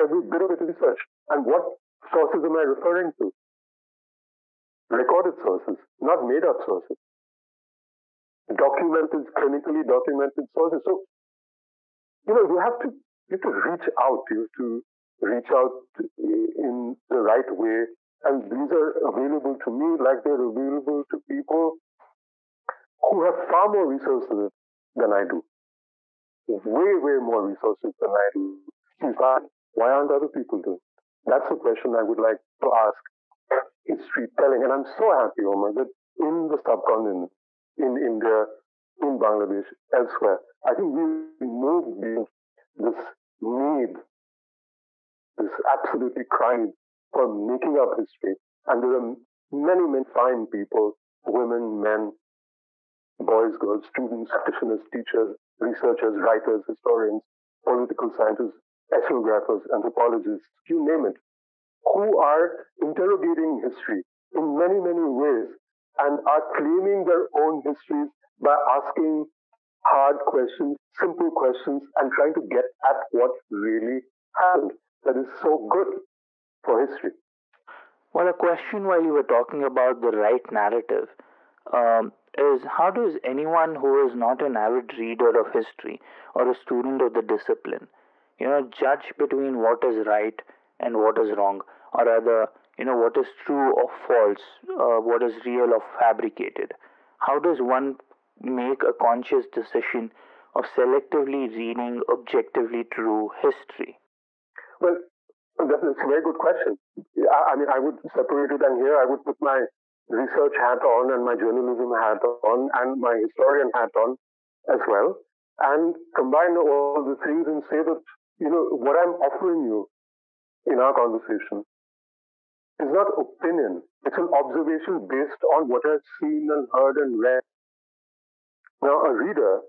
S3: Every bit of it is research. And what sources am I referring to? Recorded sources, not made up sources. Documented, clinically documented sources. So, you know, you have to, you have to reach out. You have to reach out in the right way. And these are available to me like they're available to people who have far more resources than I do. Way, way more resources than I do. In fact, why aren't other people doing? That's a question I would like to ask history telling. And I'm so happy, Omar, that in the subcontinent, in India, in Bangladesh, elsewhere, I think we moved beyond this need, this absolutely crying for making up history. And there are many, many fine people, women, men, boys, girls, students, practitioners, teachers, researchers, writers, historians, political scientists, ethnographers, anthropologists, you name it, who are interrogating history in many, many ways and are claiming their own histories by asking hard questions, simple questions, and trying to get at what really happened. That is so good for history.
S2: Well, a question while you were talking about the right narrative um, is how does anyone who is not an avid reader of history or a student of the discipline, you know, judge between what is right and what is wrong, or rather, you know, what is true or false, uh, what is real or fabricated? How does one make a conscious decision of selectively reading objectively true history?
S3: Well, that's a very good question. I mean, I would separate it, and here I would put my research hat on and my journalism hat on and my historian hat on as well, and combine all the things and say that, you know, what I'm offering you in our conversation is not opinion. It's an observation based on what I've seen and heard and read. Now, a reader,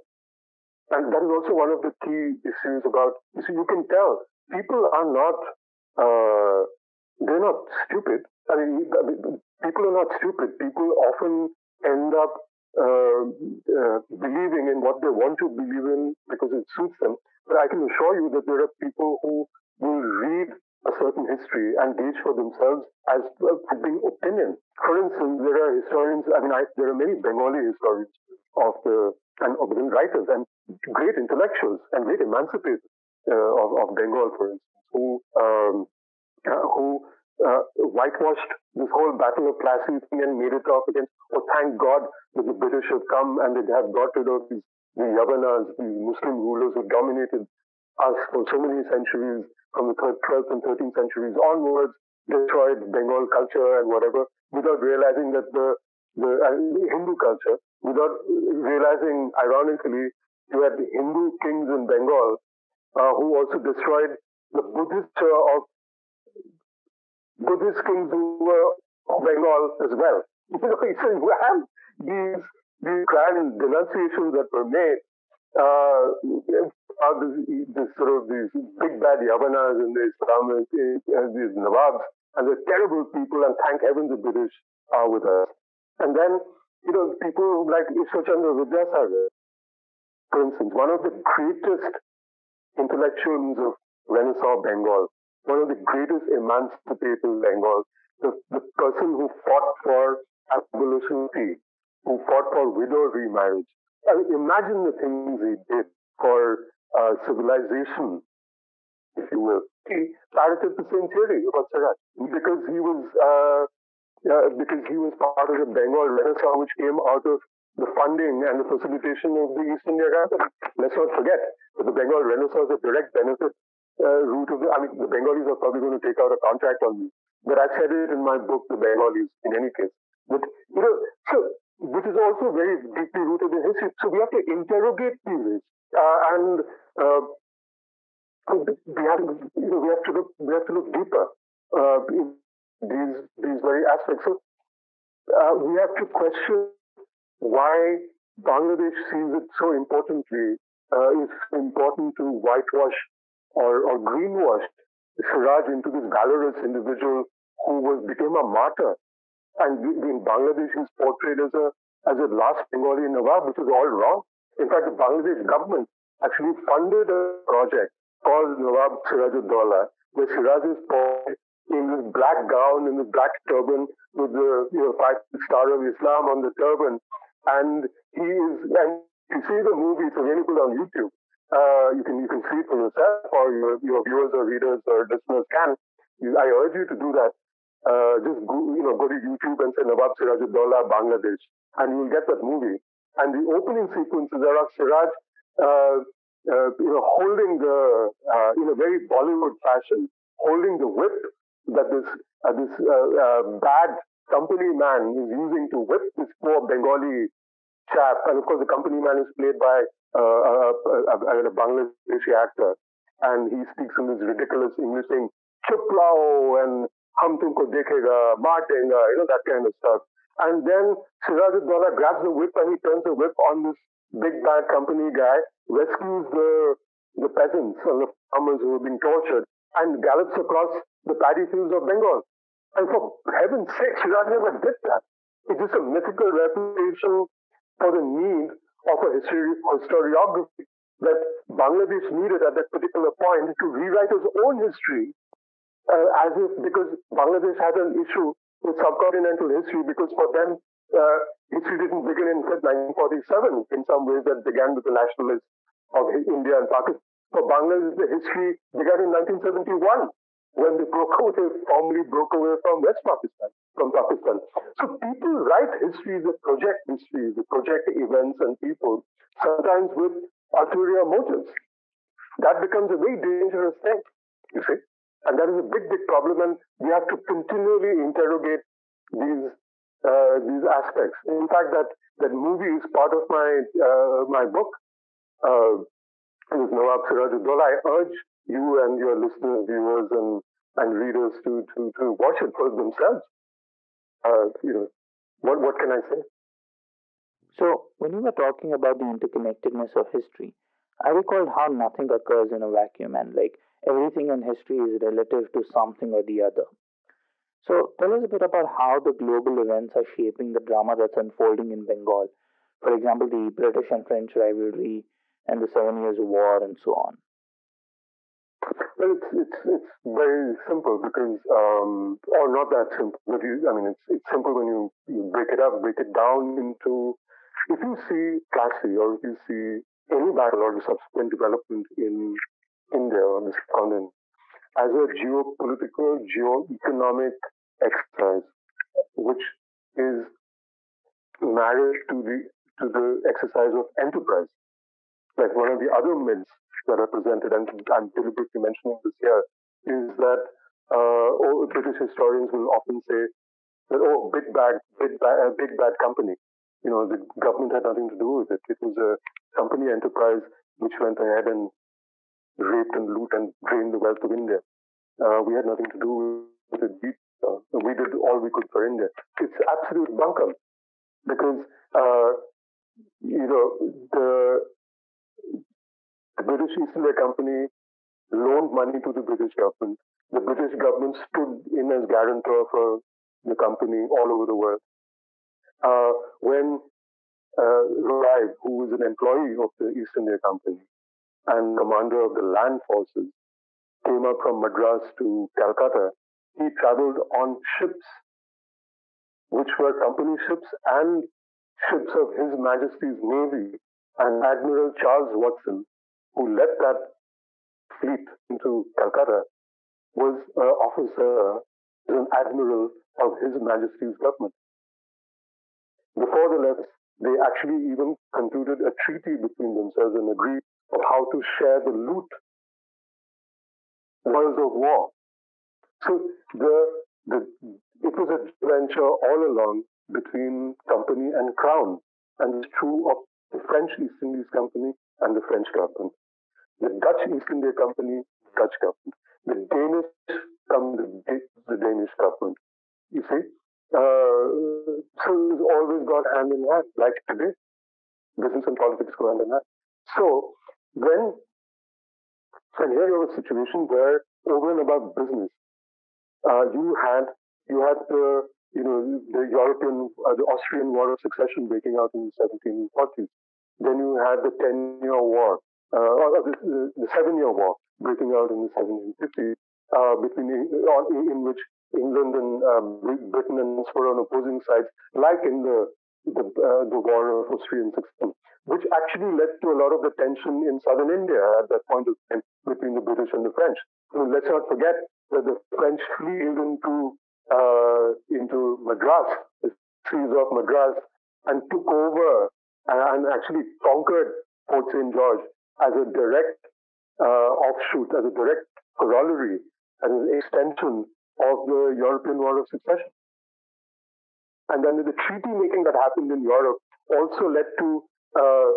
S3: and that is also one of the key issues about, you see, you can tell people are not, uh, they're not stupid. I mean, people are not stupid. People often end up uh, uh, believing in what they want to believe in because it suits them. But I can assure you that there are people who will read a certain history and gauge for themselves as well, being opinion. For instance, there are historians, I mean, I, there are many Bengali historians of the, and of the writers and great intellectuals and great emancipators uh, of, of Bengal, for instance, who, um, uh, who uh, whitewashed this whole battle of Plassey and made it off against, oh, thank God that the British have come and they have got rid of these, the Yavanas, the Muslim rulers who dominated us for so many centuries from the 12th and 13th centuries onwards, destroyed Bengal culture and whatever, without realizing that the, the uh, Hindu culture, without realizing, ironically, you had Hindu kings in Bengal uh, who also destroyed the Buddhist uh, of Buddhist kings who were Bengal as well. You know, so you have these these grand denunciations that were made uh, are this, this, sort of these big bad Yavanas and the Islamic, uh, these Nawabs, and they're terrible people, and thank heaven the British are with us. And then, you know, people like Ishwar Chandra Vidyasagar, for instance, one of the greatest intellectuals of Renaissance Bengal, one of the greatest emancipators of Bengal, the, the person who fought for abolition, who fought for widow remarriage, I mean, imagine the things he did for uh, civilization, if you will. He started the same theory about Siraj because he was uh, uh, because he was part of the Bengal Renaissance, which came out of the funding and the facilitation of the East India Company. Let's not forget that the Bengal Renaissance, a direct benefit uh, route of the, I mean, the Bengalis are probably going to take out a contract on me. But I said it in my book, The Bengalis, in any case. But, you know, so this is also very deeply rooted in history. So we have to interrogate these uh, and uh, we have, you know, we have to look, we have to look deeper uh, in these these very aspects. So uh, we have to question why Bangladesh sees it so importantly. Uh, it's important to whitewash or, or greenwash Siraj into this valorous individual who was became a martyr. And in Bangladesh, he's portrayed as a as a last Bengali Nawab, which is all wrong. In fact, the Bangladesh government actually funded a project called Nawab Sirajuddaula, where Siraj is portrayed in this black gown, in this black turban, with the you know five star of Islam on the turban, and he is. And you see the movie; it's available on YouTube. Uh, you can you can see it for yourself, or your, your viewers or readers or listeners can. I urge you to do that. Uh, just go, you know, go to YouTube and say Nawab Sirajuddaula, Bangladesh, and you will get that movie. And the opening sequences are of Siraj, uh, uh, you know, holding the, uh, in a very Bollywood fashion, holding the whip that this uh, this bad company man is using to whip this poor Bengali chap. And of course, the company man is played by uh, a, a, a, Bangladeshi actor, and he speaks in this ridiculous English saying "chuplao" and "hum tumko dekhega," "maar you know that kind of stuff. And then Sirajuddaula grabs the whip and he turns the whip on this big bad company guy, rescues the the peasants and the farmers who have been tortured, and gallops across the paddy fields of Bengal. And for heaven's sake, Siraj never did that. It is just a mythical reputation for the need of a history, historiography that Bangladesh needed at that particular point to rewrite its own history uh, as if because Bangladesh had an issue with subcontinental history because for them uh, history didn't begin in 1947 in some ways that began with the nationalists of India and Pakistan. For Bangladesh, the history began in 1971 when they broke away, formally broke away from West Pakistan, from Pakistan. So people write histories, they project histories, they project events and people, sometimes with ulterior motives. That becomes a very dangerous thing, you see. And that is a big, big problem, and we have to continually interrogate these uh, these aspects. In fact, that that movie is part of my uh, my book. Uh, it is Nawab Sirajuddaula. I urge you and your listeners, viewers, and and readers to to to watch it for themselves. Uh, you know, what what can I say?
S2: So, when you were talking about the interconnectedness of history, I recalled how nothing occurs in a vacuum, and like everything in history is relative to something or the other. So, tell us a bit about how the global events are shaping the drama that's unfolding in Bengal. For example, the British and French rivalry and the Seven Years' War, and so on.
S3: Well, it's it's it's very simple because, um, or not that simple, but you, I mean, it's it's simple when you, you break it up, break it down into. If you see Plassey or if you see any battle or the subsequent development in India or this continent as a geopolitical, geo-economic exercise, which is married to the to the exercise of enterprise. Like one of the other myths that are presented, and I'm deliberately mentioning this here, is that uh, British historians will often say that oh, big bad, big bad, uh, big bad company. You know, the government had nothing to do with it. It was a company enterprise which went ahead and raped and looted and drained the wealth of India. Uh, we had nothing to do with it. We, uh, we did all we could for India. It's absolute bunkum because uh, you know the the British East India Company loaned money to the British government. The British government stood in as guarantor for the company all over the world. Uh, when uh, Rai, who was an employee of the East India Company and commander of the land forces, came up from Madras to Calcutta, he traveled on ships, which were company ships and ships of His Majesty's Navy. And Admiral Charles Watson who led that fleet into Calcutta was an officer, uh, an admiral of His Majesty's government. Before they left they actually even concluded a treaty between themselves and agreed of how to share the loot spoils of war. So the, the, it was a venture all along between company and crown, and it's true of the French East Indies Company and the French government, the Dutch East India Company, Dutch government, the Danish company, the Danish government. You see, uh, so it's always gone hand in hand, like today. Business and politics go hand in hand. So when and here you have a situation where over and above business, uh, you had you had the you know the European uh, the Austrian War of Succession breaking out in the 1740s. Then you had the Ten Year War, uh, or the, the Seven Year War breaking out in the 1750s, uh, between in, which England and um, Britain and were on opposing sides, like in the the, uh, the War of Austrian Succession which actually led to a lot of the tension in southern India at that point of time between the British and the French. So let's not forget that the French fled into uh, into Madras, the trees of Madras, and took over and actually conquered Fort St. George as a direct uh, offshoot, as a direct corollary, as an extension of the European War of Succession. And then the treaty making that happened in Europe also led to uh,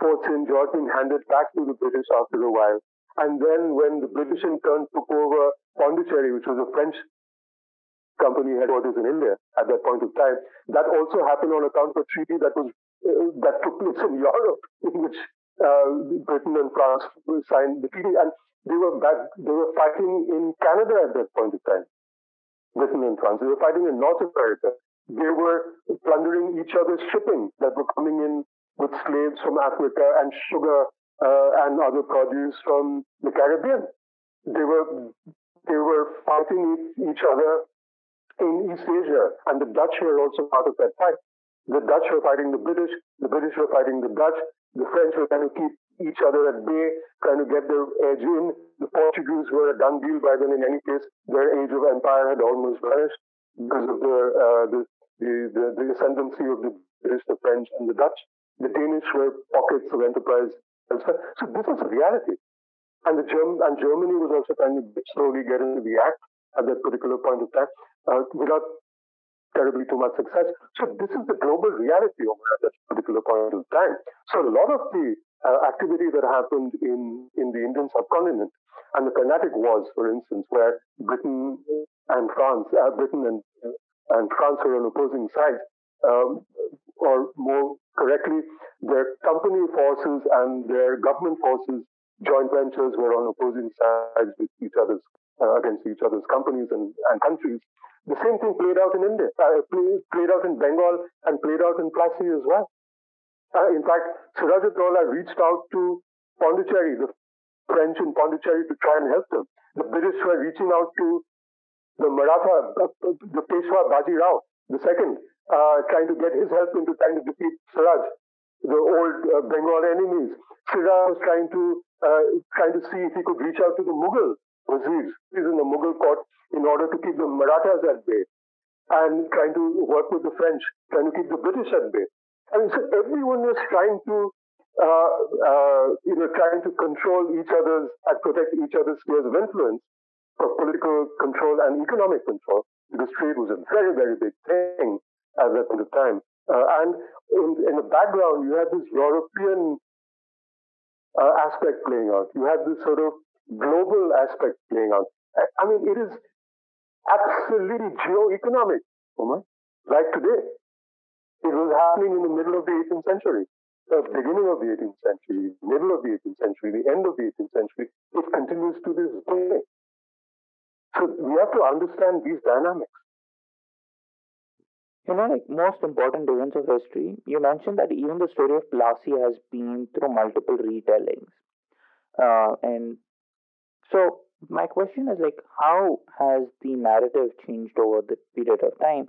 S3: Fort St. George being handed back to the British after a while. And then when the British in turn took over Pondicherry, which was a French company headquarters in India at that point of time, that also happened on account of a treaty that was that took place in Europe, in which uh, Britain and France signed the treaty, and they were back, they were fighting in Canada at that point of time. Britain and France, they were fighting in North America. They were plundering each other's shipping that were coming in with slaves from Africa and sugar uh, and other produce from the Caribbean. They were they were fighting each other in East Asia, and the Dutch were also part of that fight. The Dutch were fighting the British, the British were fighting the Dutch, the French were trying to keep each other at bay, trying to get their edge in. The Portuguese were a done deal by then. In any case, their age of empire had almost vanished because of the uh, the, the, the, the ascendancy of the British, the French, and the Dutch. The Danish were pockets of enterprise. So this was a reality. And, the Germ- and Germany was also trying to slowly get into the act at that particular point of time uh, without terribly too much success. So this is the global reality over at that particular point of time. So a lot of the uh, activity that happened in, in the Indian subcontinent and the Carnatic Wars, for instance, where Britain and France, uh, Britain and, and France were on opposing sides, um, or more correctly, their company forces and their government forces, joint ventures were on opposing sides with each other's, uh, against each other's companies and, and countries. The same thing played out in India, uh, play, played out in Bengal and played out in Plassey as well. Uh, in fact, Sirajuddaula reached out to Pondicherry, the French in Pondicherry, to try and help them. The British were reaching out to the Maratha, uh, the Peshwa Baji Rao, the second, uh, trying to get his help into trying to defeat Siraj, the old uh, Bengal enemies. Siraj was trying to uh, trying to see if he could reach out to the Mughal wazirs, he's in the Mughal court, in order to keep the Marathas at bay, and trying to work with the French, trying to keep the British at bay. I mean, so everyone was trying to, uh, uh, you know, trying to control each other's and protect each other's spheres of influence for political control and economic control, because trade was a very, very big thing at that point of time. Uh, and in, in, the background, you have this European uh, aspect playing out. You have this sort of global aspect playing out. I, mean, it is absolutely geo-economic, like today. It was happening in the middle of the 18th century, the beginning of the 18th century, middle of the 18th century, the end of the 18th century. It continues to this day. So we have to understand these dynamics.
S2: You know, like most important events of history, you mentioned that even the story of Plassey has been through multiple retellings. Uh, and so my question is like, how has the narrative changed over the period of time?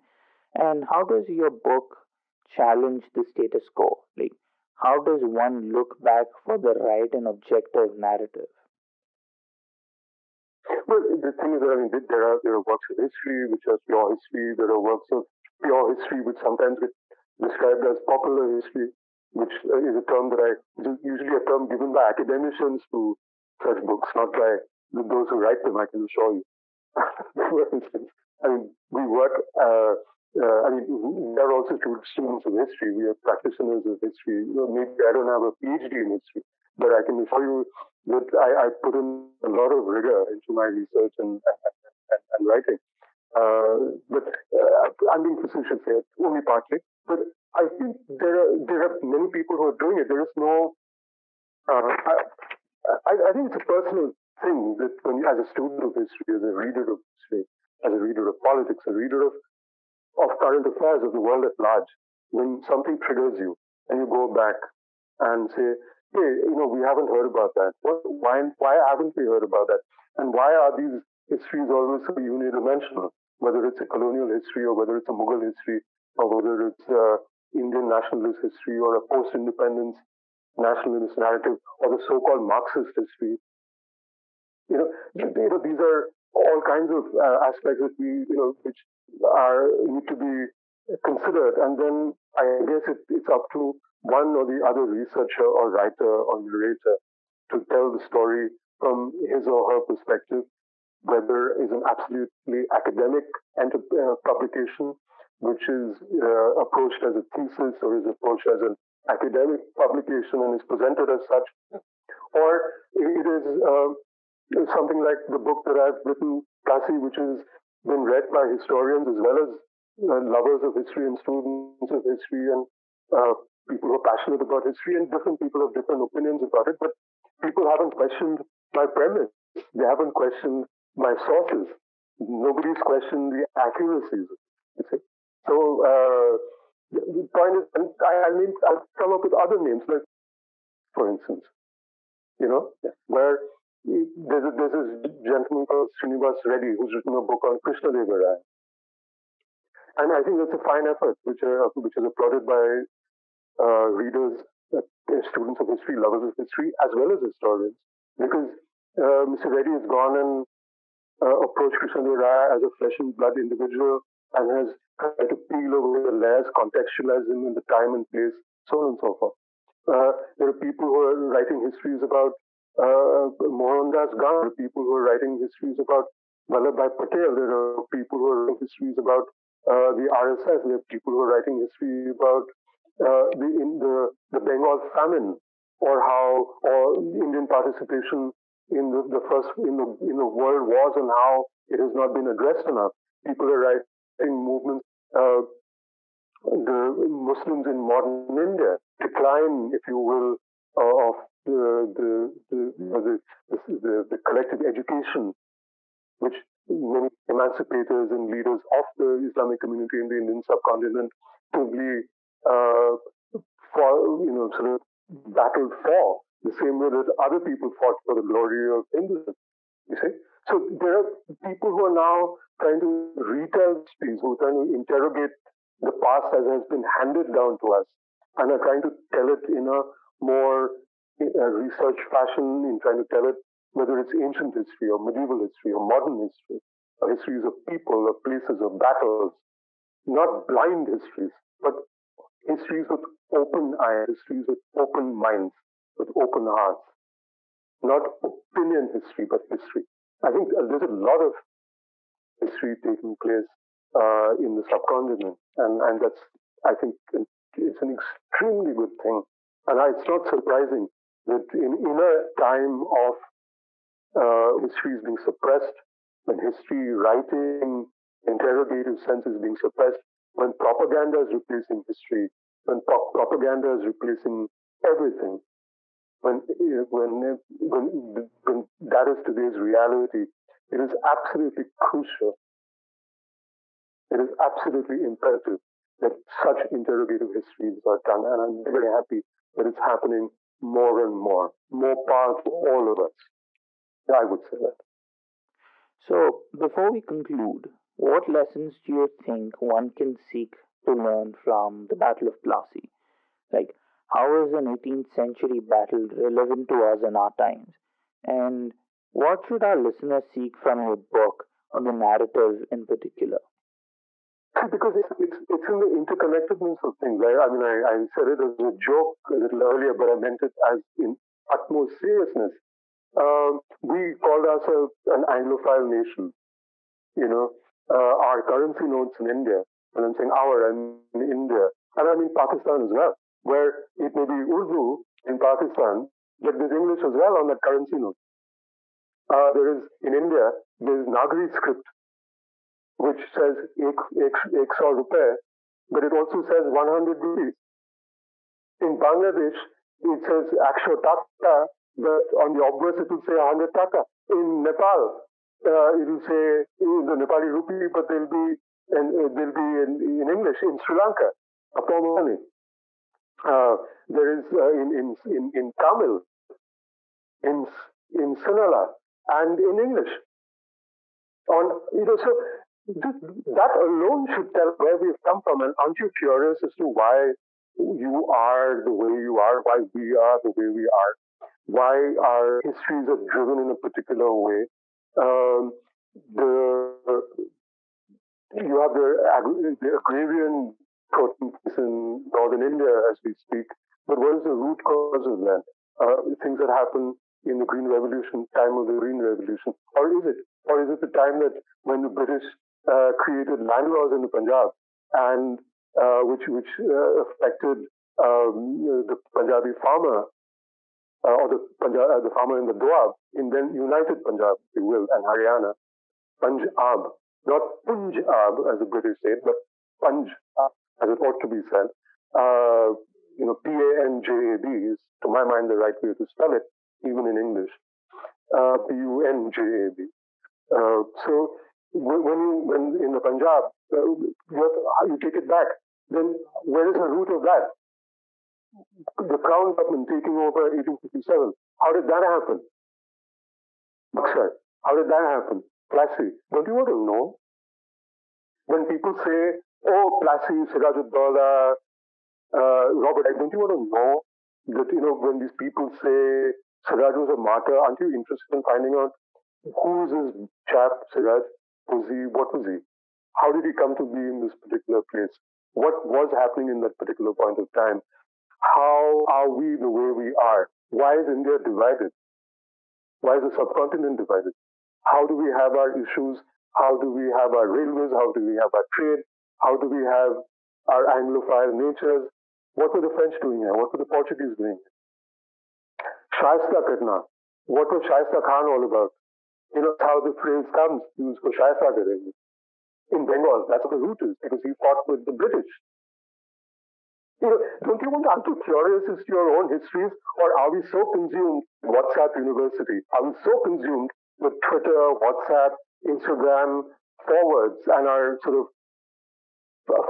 S2: And how does your book challenge the status quo? Like, how does one look back for the right and objective narrative?
S3: Well, the thing is that I mean, there are there are works of history which are pure history. There are works of pure history, which sometimes get described as popular history, which is a term that I, usually a term given by academicians to such books, not by those who write them, I can assure you. I mean, we work, uh, uh, I mean, we are also students of history. We are practitioners of history. Maybe I don't have a PhD in history, but I can assure you that I, I put in a lot of rigor into my research and, and, and writing. Uh, but uh, I'm being facetious here, only partly. But I think there are there are many people who are doing it. There is no. Uh, I, I, think it's a personal thing that when you, as a student of history, as a reader of history, as a reader of politics, a reader of of current affairs of the world at large, when something triggers you and you go back and say, hey, you know, we haven't heard about that. What, why, why haven't we heard about that? And why are these histories always so unidimensional? Whether it's a colonial history or whether it's a Mughal history or whether it's Indian nationalist history or a post-independence nationalist narrative or the so-called Marxist history. You know, you know these are all kinds of uh, aspects that we, you know, which are need to be considered. And then I guess it, it's up to one or the other researcher or writer or narrator to tell the story from his or her perspective, whether it's an absolutely academic enter- uh, publication, which is uh, approached as a thesis or is approached as an academic publication and is presented as such, or it is uh, something like the book that I've written, Plassey, which has been read by historians as well as uh, lovers of history and students of history and uh, people who are passionate about history and different people have different opinions about it, but people haven't questioned my premise. They haven't questioned my sources. Nobody's questioned the accuracies. So uh, the point is, and I, mean, I'll come up with other names, like, for instance, you know, where there's, a, there's this gentleman called Srinivas Reddy who's written a book on Krishna Deva Raya. And I think that's a fine effort, which, uh, which is applauded by uh, readers, uh, students of history, lovers of history, as well as historians, because uh, Mr. Reddy has gone and uh, approached Krishnadeva Raya as a flesh and blood individual and has tried to peel away the layers, contextualize him in the time and place, so on and so forth. Uh, there are people who are writing histories about uh, Mohandas Gandhi, people who are writing histories about Vallabhbhai Patel, there are people who are writing histories about uh, the RSS, there are people who are writing history about uh, the, in the, the Bengal famine or how or Indian participation in the, the first in the in the world wars and how it has not been addressed enough. People are writing movements. Uh, the Muslims in modern India decline, if you will, uh, of the the the, the the, the collective education, which many emancipators and leaders of the Islamic community in the Indian subcontinent probably uh, for, you know, sort of battled for the same way that other people fought for the glory of Hinduism. You see? So there are people who are now trying to retell history, who are trying to interrogate the past as has been handed down to us, and are trying to tell it in a more uh, research fashion, in trying to tell it whether it's ancient history or medieval history or modern history, or histories of people, of places, of battles, not blind histories, but histories with open eyes, histories with open minds, with open hearts. Not opinion history, but history. I think uh, there's a lot of history taking place uh, in the subcontinent, and, and that's, I think, it's an extremely good thing. And it's not surprising that in, in a time of uh, history is being suppressed, when history writing, interrogative sense is being suppressed, when propaganda is replacing history, when pro- propaganda is replacing everything, when, when, when, when that is today's reality, it is absolutely crucial. It is absolutely imperative that such interrogative histories are done. And I'm very happy that it's happening more and more. More power to all of us. I would say that.
S2: So, before we conclude, what lessons do you think one can seek to learn from the Battle of Plassey? Like, how is an 18th century battle relevant to us in our times? And what should our listeners seek from your book on the narrative in particular?
S3: because it's, it's, it's in the interconnectedness of things. I, I mean, I, I said it as a joke a little earlier, but I meant it as in utmost seriousness. Um, we called ourselves an Anglophile nation. You know, uh, our currency notes in India, and I'm saying our, in India, and I mean Pakistan as well, where it may be Urdu in Pakistan, but there's English as well on that currency note. Uh, there is in India, there's Nagari script, which says ek, ek, ek rupee, but it also says 100 rupees. In Bangladesh, it says aksho taka, but on the obverse it will say 100 taka. In Nepal, uh, it will say in the Nepali rupee, but they'll be and uh, they'll be in, in, English. In Sri Lanka, a form of money. Uh, there is uh, in, in in in Tamil, in in Sinhala, and in English. On you know, so that alone should tell where we've come from. And aren't you curious as to why you are the way you are, why we are the way we are, why our histories are driven in a particular way? Um, the you have the, the agrarian proteins in northern India as we speak, but what is the root cause of that? Uh, things that happen in the Green Revolution, time of the Green Revolution, or is it? Or is it the time that when the British uh, created land laws in the Punjab and uh, which which uh, affected um, the Punjabi farmer uh, or the Punjab, uh, the farmer in the Doab in then united Punjab, if you will, and Haryana, Punjab, not Punjab as the British said, but Punj as it ought to be said. you know, P-A-N-J-A-B is, to my mind, the right way to spell it even in English. Uh, P-U-N-J-A-B. Uh, so when you when in the Punjab, uh, you, take it back. Then where is the root of that? The Crown government taking over 1857. How did that happen? Buxar, how did that happen? Plassey, don't you want to know? When people say, oh, Plassey, Sirajuddaula, uh, Robert, don't you want to know that, you know, when these people say Siraj was a martyr. Aren't you interested in finding out who is this chap, Siraj? Was he, what was he? How did he come to be in this particular place? What was happening in that particular point of time? How are we the way we are? Why is India divided? Why is the subcontinent divided? How do we have our issues? How do we have our railways? How do we have our trade? How do we have our Anglophile natures? What were the French doing here? What were the Portuguese doing? Shaista Karna. What was Shaista Khan all about? You know how the phrase comes, used for Shaista Karenge. In Bengal, that's what the root is, because he fought with the British. You know, don't you want to be curious as to your own histories, or are we so consumed WhatsApp University? Are we so consumed with Twitter, WhatsApp, Instagram forwards, and our sort of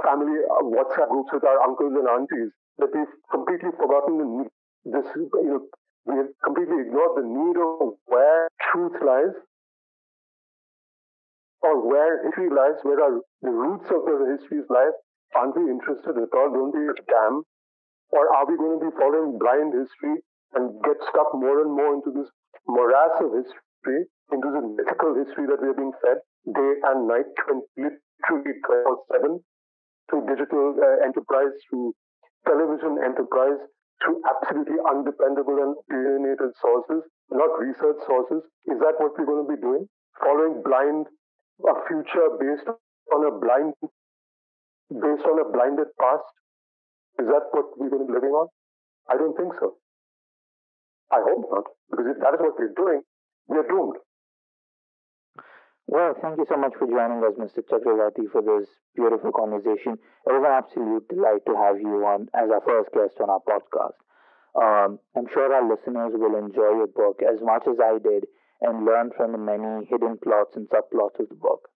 S3: family WhatsApp groups with our uncles and aunties that we've completely forgotten the need. this you know we have completely ignored the need of where truth lies or where history lies, where are the roots of the histories lies. Aren't we interested at all? Don't we damn? Or are we going to be following blind history and get stuck more and more into this morass of history, into this mythical history that we are being fed day and night, literally 12 7 through digital uh, enterprise, through television enterprise, through absolutely undependable and alienated sources, not research sources. Is that what we're going to be doing? Following blind, a future based on a blind, based on a blinded past? Is that what we're going to be living on? I don't think so. I hope not, because if that is what we're doing, we're doomed.
S2: Well, thank you so much for joining us, Mr. Chakravarti, for this beautiful conversation. It was an absolute delight to have you on as our first guest on our podcast. Um, I'm sure our listeners will enjoy your book as much as I did and learn from the many hidden plots and subplots of the book.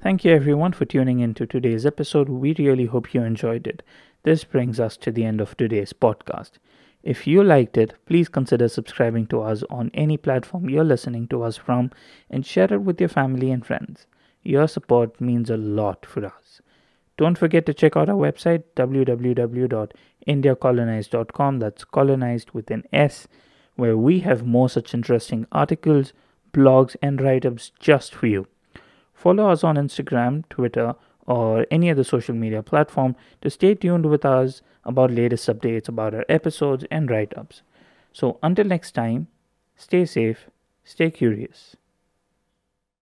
S2: Thank you everyone for tuning in to today's episode. We really hope you enjoyed it. This brings us to the end of today's podcast. If you liked it, please consider subscribing to us on any platform you're listening to us from and share it with your family and friends. Your support means a lot for us. Don't forget to check out our website www indiacolonized.com, that's colonized with an S, where we have more such interesting articles, blogs, and write ups just for you. Follow us on Instagram, Twitter, or any other social media platform to stay tuned with us about latest updates about our episodes and write ups. So until next time, stay safe, stay curious.